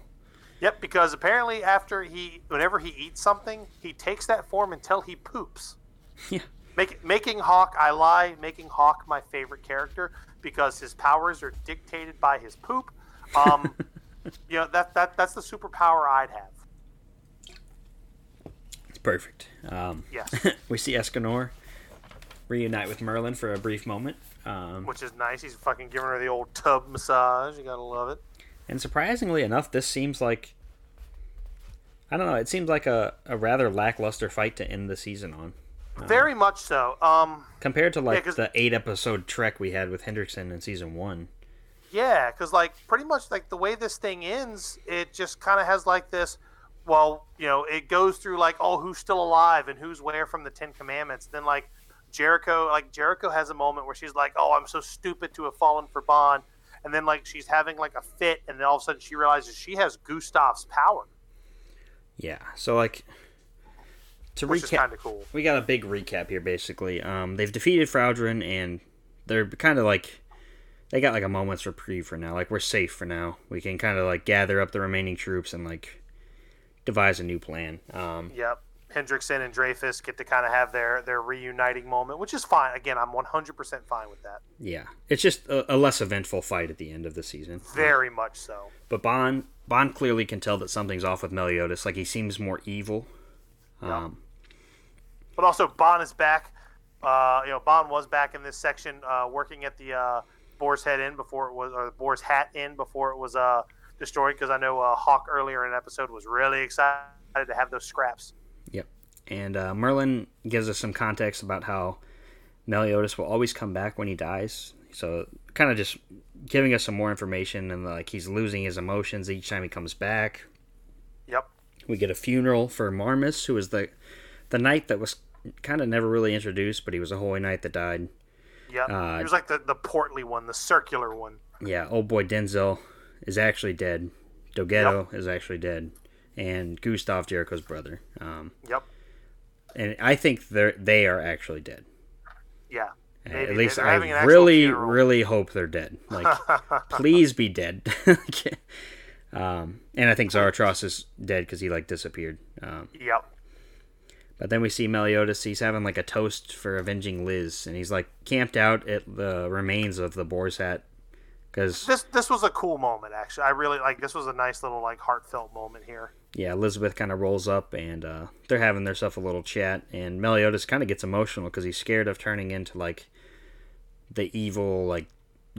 Yep, because apparently after he whenever he eats something, he takes that form until he poops. Yeah. Make, making Hawk, I lie, making Hawk my favorite character because his powers are dictated by his poop. Um, you know that that that's the superpower I'd have. It's perfect. Um, Yes, we see Escanor reunite with Merlin for a brief moment. Um, which is nice. He's fucking giving her the old tub massage. You gotta love it. And surprisingly enough, this seems like I don't know. It seems like a, a rather lackluster fight to end the season on. Very much so. Um, Compared to like 'cause- the eight episode trek we had with Hendrickson in season one. Yeah, because like pretty much like the way this thing ends, it just kind of has like this. Well, you know, it goes through like, oh, who's still alive and who's where from the Ten Commandments. Then like Jericho, like Jericho has a moment where she's like, oh, I'm so stupid to have fallen for Ban, and then like she's having like a fit, and then all of a sudden she realizes she has Gustav's power, Yeah. So like to which recap, kind of cool. we got a big recap here. Basically, um, they've defeated Fraudrin, and they're kind of like they got like a moment's reprieve for now. Like we're safe for now. We can kind of like gather up the remaining troops and like devise a new plan. Um, Yep. Hendrickson and Dreyfus get to kind of have their their reuniting moment, which is fine. Again, I'm 100% fine with that. yeah, it's just a, a less eventful fight at the end of the season. Very much so. But Ban Ban clearly can tell that something's off with Meliodas. Like he seems more evil. Um, But also, Ban is back. Uh, you know, Ban was back in this section, uh, working at the uh, Boar's Head Inn before it was, or the Boar's Hat Inn before it was uh, destroyed. Because I know uh, Hawk earlier in an episode was really excited to have those scraps. Yep. And uh, Merlin gives us some context about how Meliodas will always come back when he dies. So kind of just giving us some more information and like he's losing his emotions each time he comes back. Yep. We get a funeral for Marmas, who was the the knight that was kind of never really introduced, but he was a holy knight that died. Yeah. Uh, he was like the, the portly one, the circular one. Yeah, old boy Denzel is actually dead. Dogedo is actually dead, and Gustav Jericho's brother. Um, Yep. And I think they're they are actually dead. Yeah. Maybe. At least I having an actual really, funeral. really hope they're dead. Like, please be dead. um, and I think Zaratras is dead because he like disappeared. Um, Yep. but then we see Meliodas. He's having like a toast for avenging Liz, and he's like camped out at the remains of the boar's hat because This this was a cool moment actually. I really like this was a nice little like heartfelt moment here. Yeah, Elizabeth kind of rolls up and uh, they're having themselves a little chat, and Meliodas kind of gets emotional because he's scared of turning into like the evil like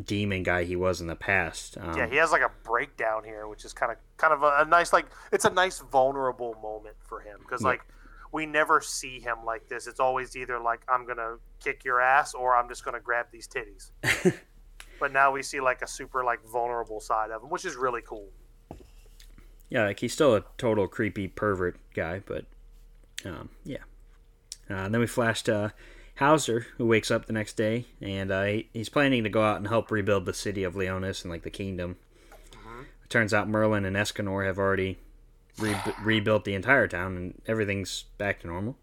demon guy he was in the past. Um, Yeah, he has like a breakdown here, which is kind of kind of a, a nice like it's a nice vulnerable moment for him because Yeah. like we never see him like this. It's always either like I'm gonna kick your ass or I'm just gonna grab these titties. but now we see like a super like vulnerable side of him, which is really cool. Yeah, like he's still a total creepy pervert guy, but um, yeah. Uh, and then we flash to Howzer, who wakes up the next day, and uh, he, he's planning to go out and help rebuild the city of Liones and like the kingdom. It turns out Merlin and Escanor have already re- rebuilt the entire town, and everything's back to normal.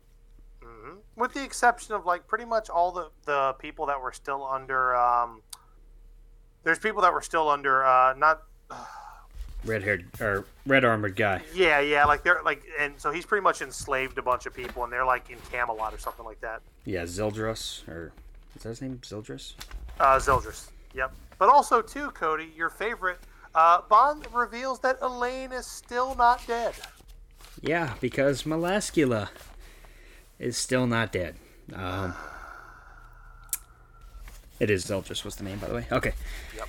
With the exception of like pretty much all the the people that were still under. Um, there's people that were still under uh, not Red haired or red armored guy. Yeah, yeah, like they're like, and so he's pretty much enslaved a bunch of people, and they're like in Camelot or something like that. Yeah, Zildros, or is that his name? Zildros? Uh, Zildris. Yep. But also too, Cody, your favorite. Uh, Ban reveals that Elaine is still not dead. Yeah, because Melascula is still not dead. Um, it is Zildris was the name, by the way. Okay. Yep.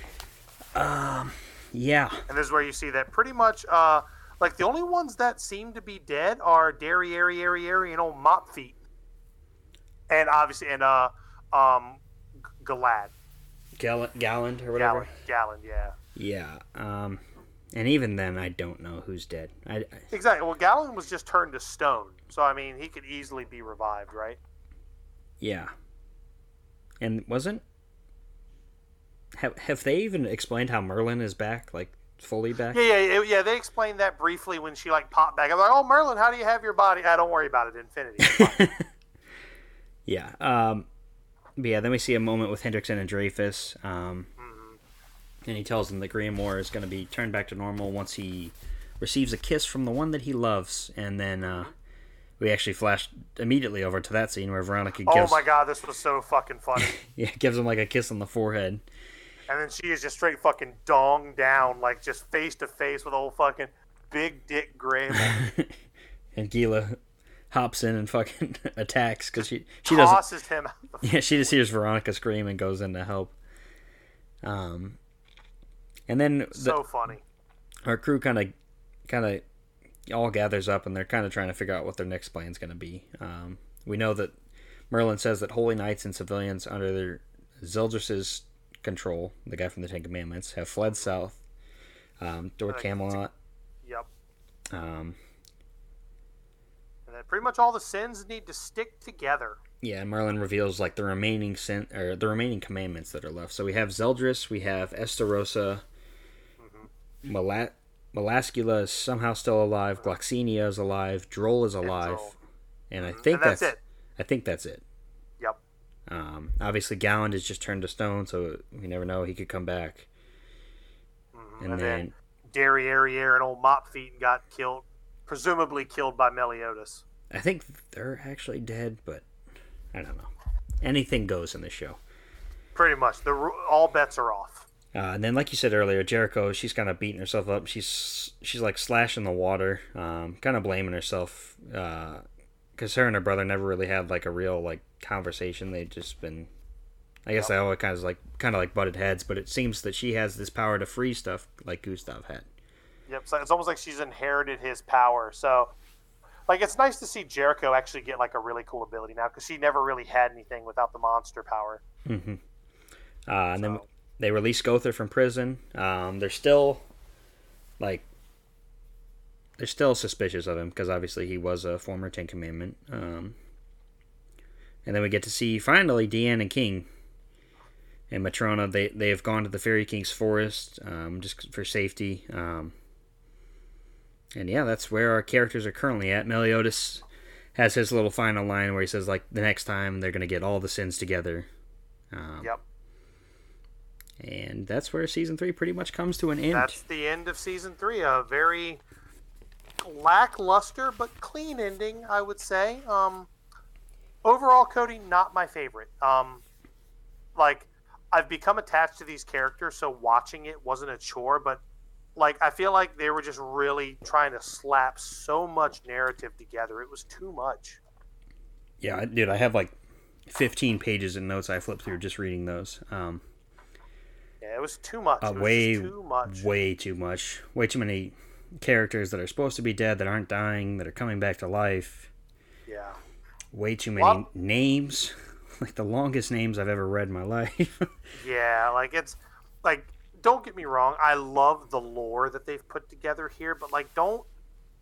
Um, yeah. And this is where you see that pretty much, uh, like the only ones that seem to be dead are Airy, Airy, and old Mop Feet, and obviously, and uh, um, Galad, Gall- Galand or whatever. Galand, Galand, yeah. Yeah. Um, and even then, I don't know who's dead. I, I Exactly. Well, Galand was just turned to stone, so I mean, he could easily be revived, right? yeah. And wasn't have have they even explained how Merlin is back, like fully back? Yeah, yeah, yeah. They explained that briefly when she like popped back. I'm like, "Oh, Merlin, how do you have your body?" Ah, don't worry about it, Infinity. Yeah. Um, but yeah, then we see a moment with Hendrickson and Dreyfus. Um, and he tells them that Griamore is going to be turned back to normal once he receives a kiss from the one that he loves. And then uh, we actually flash immediately over to that scene where Veronica oh my god, this was so fucking funny. yeah, gives him like a kiss on the forehead. And then she is just straight fucking dong down, like just face to face with old fucking big dick Graham. And Guila hops in and fucking attacks because she, she doesn't. tosses him. Out the Yeah, she just hears Veronica scream and goes in to help. Um, and then the, so funny. our crew kind of kind of all gathers up and they're kind of trying to figure out what their next plan is going to be. Um, we know that Merlin says that holy knights and civilians under their Zeldris's control, the guy from the Ten Commandments, have fled south um, toward Camelot. Yep. Um, And then pretty much all the sins need to stick together. yeah, and Merlin reveals like the remaining sin or the remaining commandments that are left. So we have Zeldris, we have Estarossa, Malat. Melascula is somehow still alive. Gloxinia is alive. Drole is alive, Drole. and I think and that's that's, it. I think that's it. Um, obviously, Galand is just turned to stone, so we never know he could come back. Mhm. And, And, then, then Derriere and old Mop Feet got killed, presumably killed by Meliodas. I think they're actually dead, but I don't know. Anything goes in this show. Pretty much, the all bets are off. Uh, and then, like you said earlier, Jericho, she's kind of beating herself up. She's she's like slashing the water, um, kind of blaming herself because her and her brother never really had like a real like conversation. They've just been, I guess, they always kind of like kind of like butted heads. But it seems that she has this power to free stuff like Gustav had. Yep, so it's almost like she's inherited his power. So, like, it's nice to see Jericho actually get like a really cool ability now because she never really had anything without the monster power. hmm Uh, and then they release Gowther from prison. Um, they're still like they're still suspicious of him because obviously he was a former Ten Commandment. Um, and then we get to see finally Diane and King and Matrone. They they have gone to the Fairy King's forest um, just for safety. Um, and yeah, that's where our characters are currently at. Meliodas has his little final line where he says like the next time they're gonna get all the sins together. Um, Yep, and that's where season three pretty much comes to an end. that's the end of season three. A very lackluster but clean ending, I would say. Um, overall, Cody, not my favorite. Um, like, I've become attached to these characters, so watching it wasn't a chore, but like I feel like they were just really trying to slap so much narrative together. It was too much. Yeah, dude, I have like 15 pages in notes I flipped through just reading those. Um, Yeah, it was too much. uh, was way, too much. way too much. Way too many characters that are supposed to be dead that aren't dying that are coming back to life. Yeah. Way too many Well- names, like the longest names I've ever read in my life. Yeah, like it's like don't get me wrong, I love the lore that they've put together here, but like don't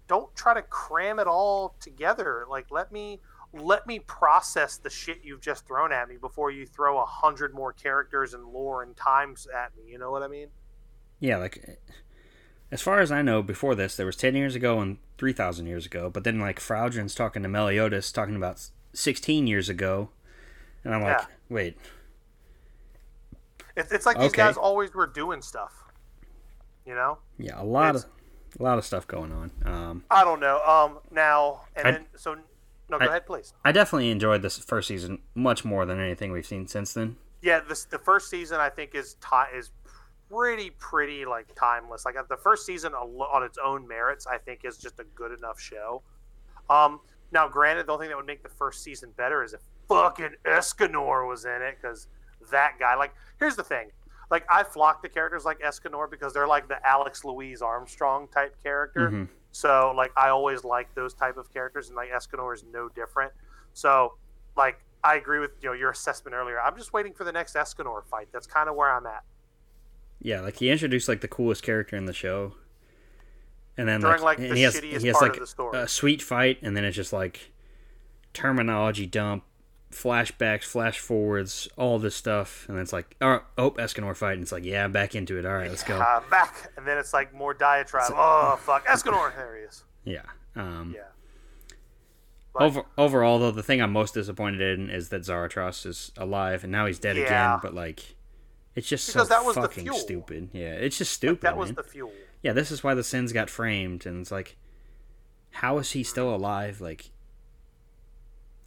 don't try to cram it all together. Like let me let me process the shit you've just thrown at me before you throw a hundred more characters and lore and times at me. You know what I mean? yeah, like as far as I know, before this there was 10 years ago and 3,000 years ago, but then like Fraudrin's talking to Meliodas talking about 16 years ago, and I'm like, Yeah. wait, It's, it's like these guys always were doing stuff. You know? yeah, a lot It's- of a lot of stuff going on. Um, I don't know. Um now and I- then so no, go I- ahead, please. I definitely enjoyed this first season much more than anything we've seen since then. Yeah, this the first season I think is ti- is pretty pretty like timeless. Like the first season on its own merits, I think is just a good enough show. Um, now, granted, the only thing that would make the first season better is if fucking Escanor was in it, because that guy. Like, here's the thing. Like, I flock to characters like Escanor because they're like the Alex Louise Armstrong type character. Mhm. So like I always like those type of characters, and like Escanor is no different. So like I agree with you know your assessment earlier. I'm just waiting for the next Escanor fight. That's kind of where I'm at. Yeah, like he introduced like the coolest character in the show, and then During, like, and the he has he has part like of the story. a sweet fight, and then it's just like terminology dump, flashbacks, flash forwards, all this stuff, and then it's like, oh, oh, Escanor fight, and it's like, yeah, I'm back into it. All right, let's go. Uh, back, and then it's like more diatribe. oh fuck, Escanor, there he is. Yeah. Um, Yeah. Over, overall, though, the thing I'm most disappointed in is that Zaratras is alive, and now he's dead Yeah. again. But like, it's just Because so that was fucking stupid. Yeah, it's just stupid. That was man. the fuel. yeah, this is why the sins got framed, and it's like, how is he still alive? Like,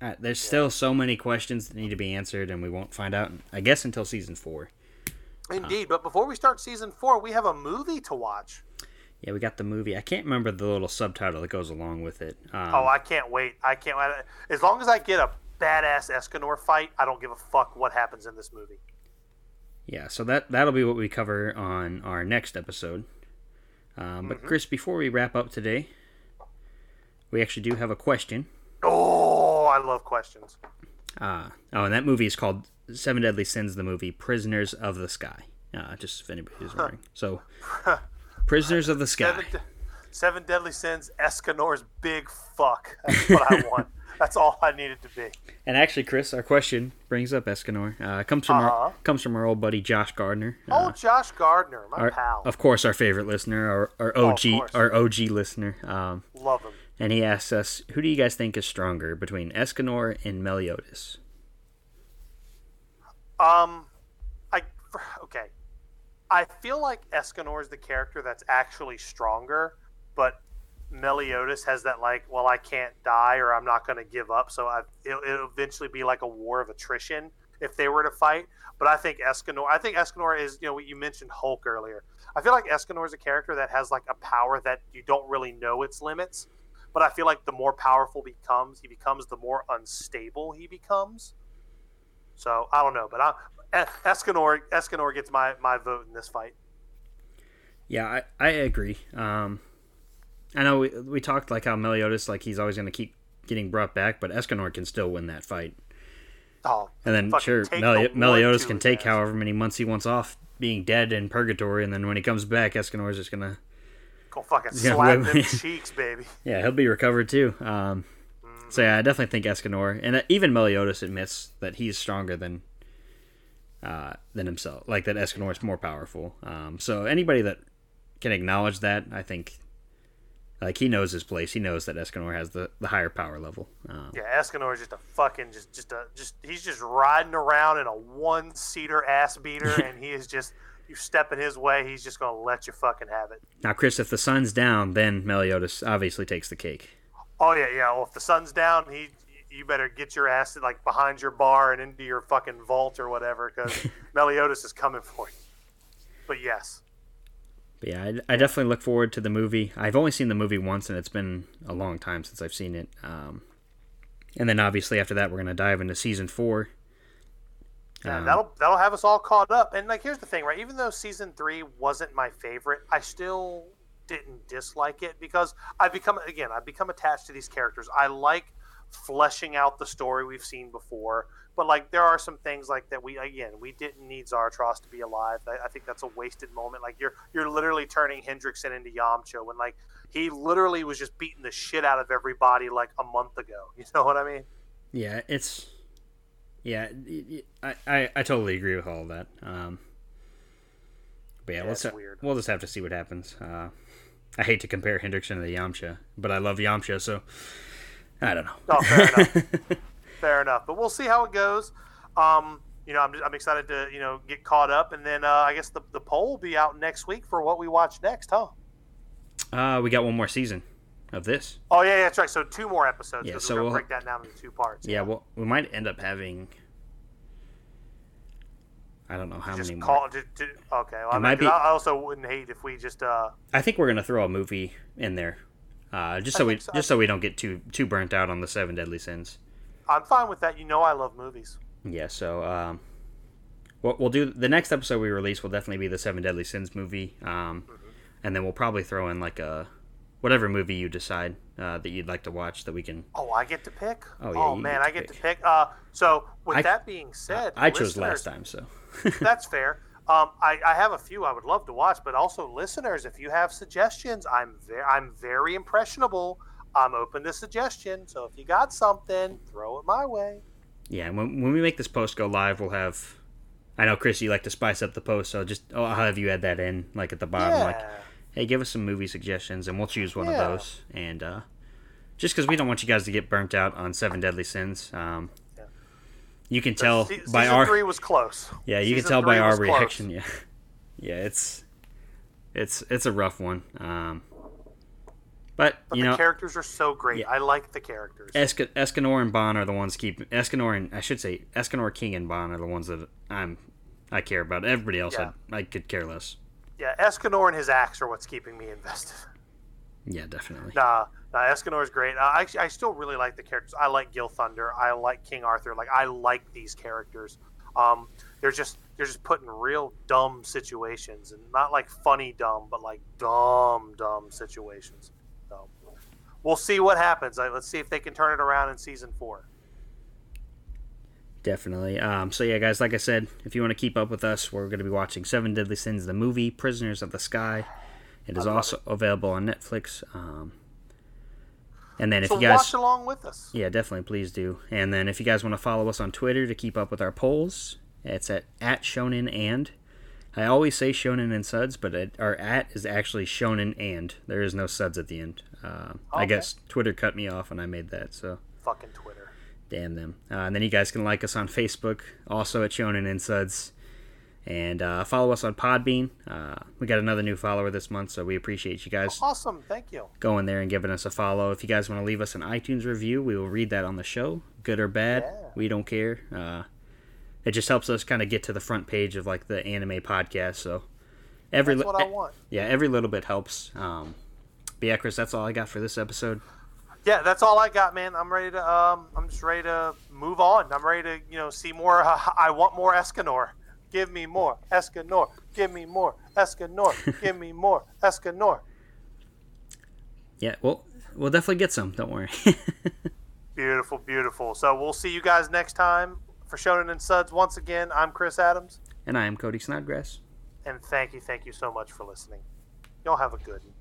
uh, there's still so many questions that need to be answered, and we won't find out, I guess, until season four. Indeed, but before we start season four, we have a movie to watch. Yeah, we got the movie. I can't remember the little subtitle that goes along with it. Um, Oh, I can't wait. I can't wait. As long as I get a badass Escanor fight, I don't give a fuck what happens in this movie. Yeah, so that that'll be what we cover on our next episode. Um, but Chris, before we wrap up today, we actually do have a question. Oh, I love questions. Uh, oh, and that movie is called Seven Deadly Sins. The movie Prisoners of the Sky. Uh, just if anybody's wondering. So, Prisoners of the Sky. Seven, de- seven Deadly Sins, Escanor's big fuck. That's what I want. That's all I needed to be. And actually, Chris, our question brings up Escanor. Uh, comes from Uh-huh. our comes from our old buddy Josh Gardner. Oh, Uh, Josh Gardner, my our, pal. of course, our favorite listener, our, our Oh, OG, course. our OG listener. Um, Love him. and he asks us, "Who do you guys think is stronger between Escanor and Meliodas?" Um, I okay. I feel like Escanor is the character that's actually stronger, but Meliodas has that like, well, I can't die or I'm not going to give up. So I, it'll, it'll eventually be like a war of attrition if they were to fight. But I think Escanor, I think Escanor is, you know, you mentioned Hulk earlier. I feel like Escanor is a character that has like a power that you don't really know its limits. But I feel like the more powerful he becomes, he becomes the more unstable he becomes. So I don't know, but I, Es- Escanor Escanor gets my, my vote in this fight. Yeah, I, I agree. Um, I know we, we talked like how Meliodas, like he's always going to keep getting brought back, but Escanor can still win that fight. Oh, And then sure, Meli- Meliodas can take however many months he wants off being dead in purgatory, and then when he comes back, Escanor's just gonna go fucking slap them cheeks, baby. yeah he'll be recovered too. Um, so yeah, I definitely think Escanor, and uh, even Meliodas admits that he's stronger than uh, than himself, like that Escanor is more powerful. Um, so anybody that can acknowledge that, I think. Like he knows his place. He knows that Escanor has the, the higher power level. Um, Yeah, Escanor is just a fucking just just a just he's just riding around in a one seater ass beater, and he is just you step in his way, he's just gonna let you fucking have it. Now, Chris, if the sun's down, then Meliodas obviously takes the cake. Oh yeah, yeah. Well, if the sun's down, he you better get your ass like behind your bar and into your fucking vault or whatever, because Meliodas is coming for you. But yes, But yeah, I, I definitely look forward to the movie. I've only seen the movie once, and it's been a long time since I've seen it. Um, and then obviously after that, we're gonna dive into season four. Yeah, Um, that'll that'll have us all caught up. And like, here's the thing, right? Even though season three wasn't my favorite, I still didn't dislike it because I've become again I've become attached to these characters. I like fleshing out the story we've seen before, but like there are some things like that we again we didn't need Zaratras to be alive. I, I think that's a wasted moment. Like you're you're literally turning Hendrickson into Yamcha when like he literally was just beating the shit out of everybody like a month ago. You know what I mean? Yeah, it's yeah, I I, I totally agree with all of that. Um, but yeah, Yeah, let's weird. we'll just have to see what happens. Uh, I hate to compare Hendrickson to the Yamcha, but I love Yamcha, so I don't know. Oh, fair enough. fair enough. But we'll see how it goes. Um, you know, I'm, I'm excited to you know get caught up, and then uh, I guess the the poll will be out next week for what we watch next, huh? Uh, we got one more season of this. Oh yeah, yeah, that's right. So two more episodes. Yeah, so we're we'll break that down into two parts. Yeah, well, we might end up having. I don't know how just many more. call. To, to, okay, well, I, mean, be- I also wouldn't hate if we just. uh I think we're gonna throw a movie in there, uh, just so we so. just so we don't get too too burnt out on the seven deadly sins. I'm fine with that. You know, I love movies. Yeah, so um, what we'll do the next episode we release will definitely be the seven deadly sins movie, um, and then we'll probably throw in like a whatever movie you decide uh, that you'd like to watch that we can. Oh, I get to pick. Oh, yeah, you man, get I get pick. to pick. Uh, so with I- that being said, I chose last time, so That's fair. Um, I, I have a few I would love to watch, but also listeners, if you have suggestions, I'm very I'm very impressionable. I'm open to suggestion. So if you got something, throw it my way. yeah. When when we make this post go live, we'll have. I know Chris, you like to spice up the post, so just oh, I'll have you add that in like at the bottom, yeah. like hey, give us some movie suggestions, and we'll choose one Yeah. of those. And uh, just because we don't want you guys to get burnt out on Seven Deadly Sins, um. You can tell Se- by season our three was close. yeah, you can tell by our was close. reaction. Yeah, yeah, it's it's it's a rough one. Um, but, But you the know, characters are so great. Yeah. I like the characters. Esca- Escanor and Ban are the ones keep Escanor and I should say Escanor King and Ban are the ones that I'm I care about. Everybody else Yeah. I, I could care less. yeah, Escanor and his axe are what's keeping me invested. Yeah, definitely. Nah, nah Escanor is great. Uh, actually, I still really like the characters. I like Gilthunder. I like King Arthur. Like I like these characters. Um, they're just they're just put in real dumb situations, and not like funny dumb, but like dumb dumb situations. So we'll see what happens. Like, let's see if they can turn it around in season four. Definitely. Um, so yeah, guys, like I said, if you want to keep up with us, we're going to be watching Seven Deadly Sins, the movie, Prisoners of the Sky. It is also available on Netflix. Um, and then if So you guys, watch along with us. yeah, definitely, please do. And then if you guys want to follow us on Twitter to keep up with our polls, it's at at Shonen and. I always say Shonen and Suds, but it, our at is actually Shonen and. There is no Suds at the end. Uh, I guess Twitter cut me off when I made that, so Fucking Twitter. damn them. Uh, and then you guys can like us on Facebook, also at Shonen and Suds. And uh, follow us on Podbean. Uh, we got another new follower this month, so we appreciate you guys Awesome. Thank you. going there and giving us a follow. If you guys want to leave us an iTunes review, we will read that on the show, good or bad. Yeah. We don't care. Uh, it just helps us kind of get to the front page of like the anime podcast. So every That's what I want. yeah, every little bit helps. Um, but yeah, Chris, that's all I got for this episode. Yeah, that's all I got, man. I'm ready to. Um, I'm just ready to move on. I'm ready to, you know, see more. Uh, I want more Escanor. Give me more Escanor. Give me more Escanor. Give me more Escanor. Yeah, well, we'll definitely get some. Don't worry. Beautiful, beautiful. So we'll see you guys next time for Shonen and Suds. Once again, I'm Chris Adams, and I am Cody Snodgrass. and thank you, thank you so much for listening. Y'all have a good one.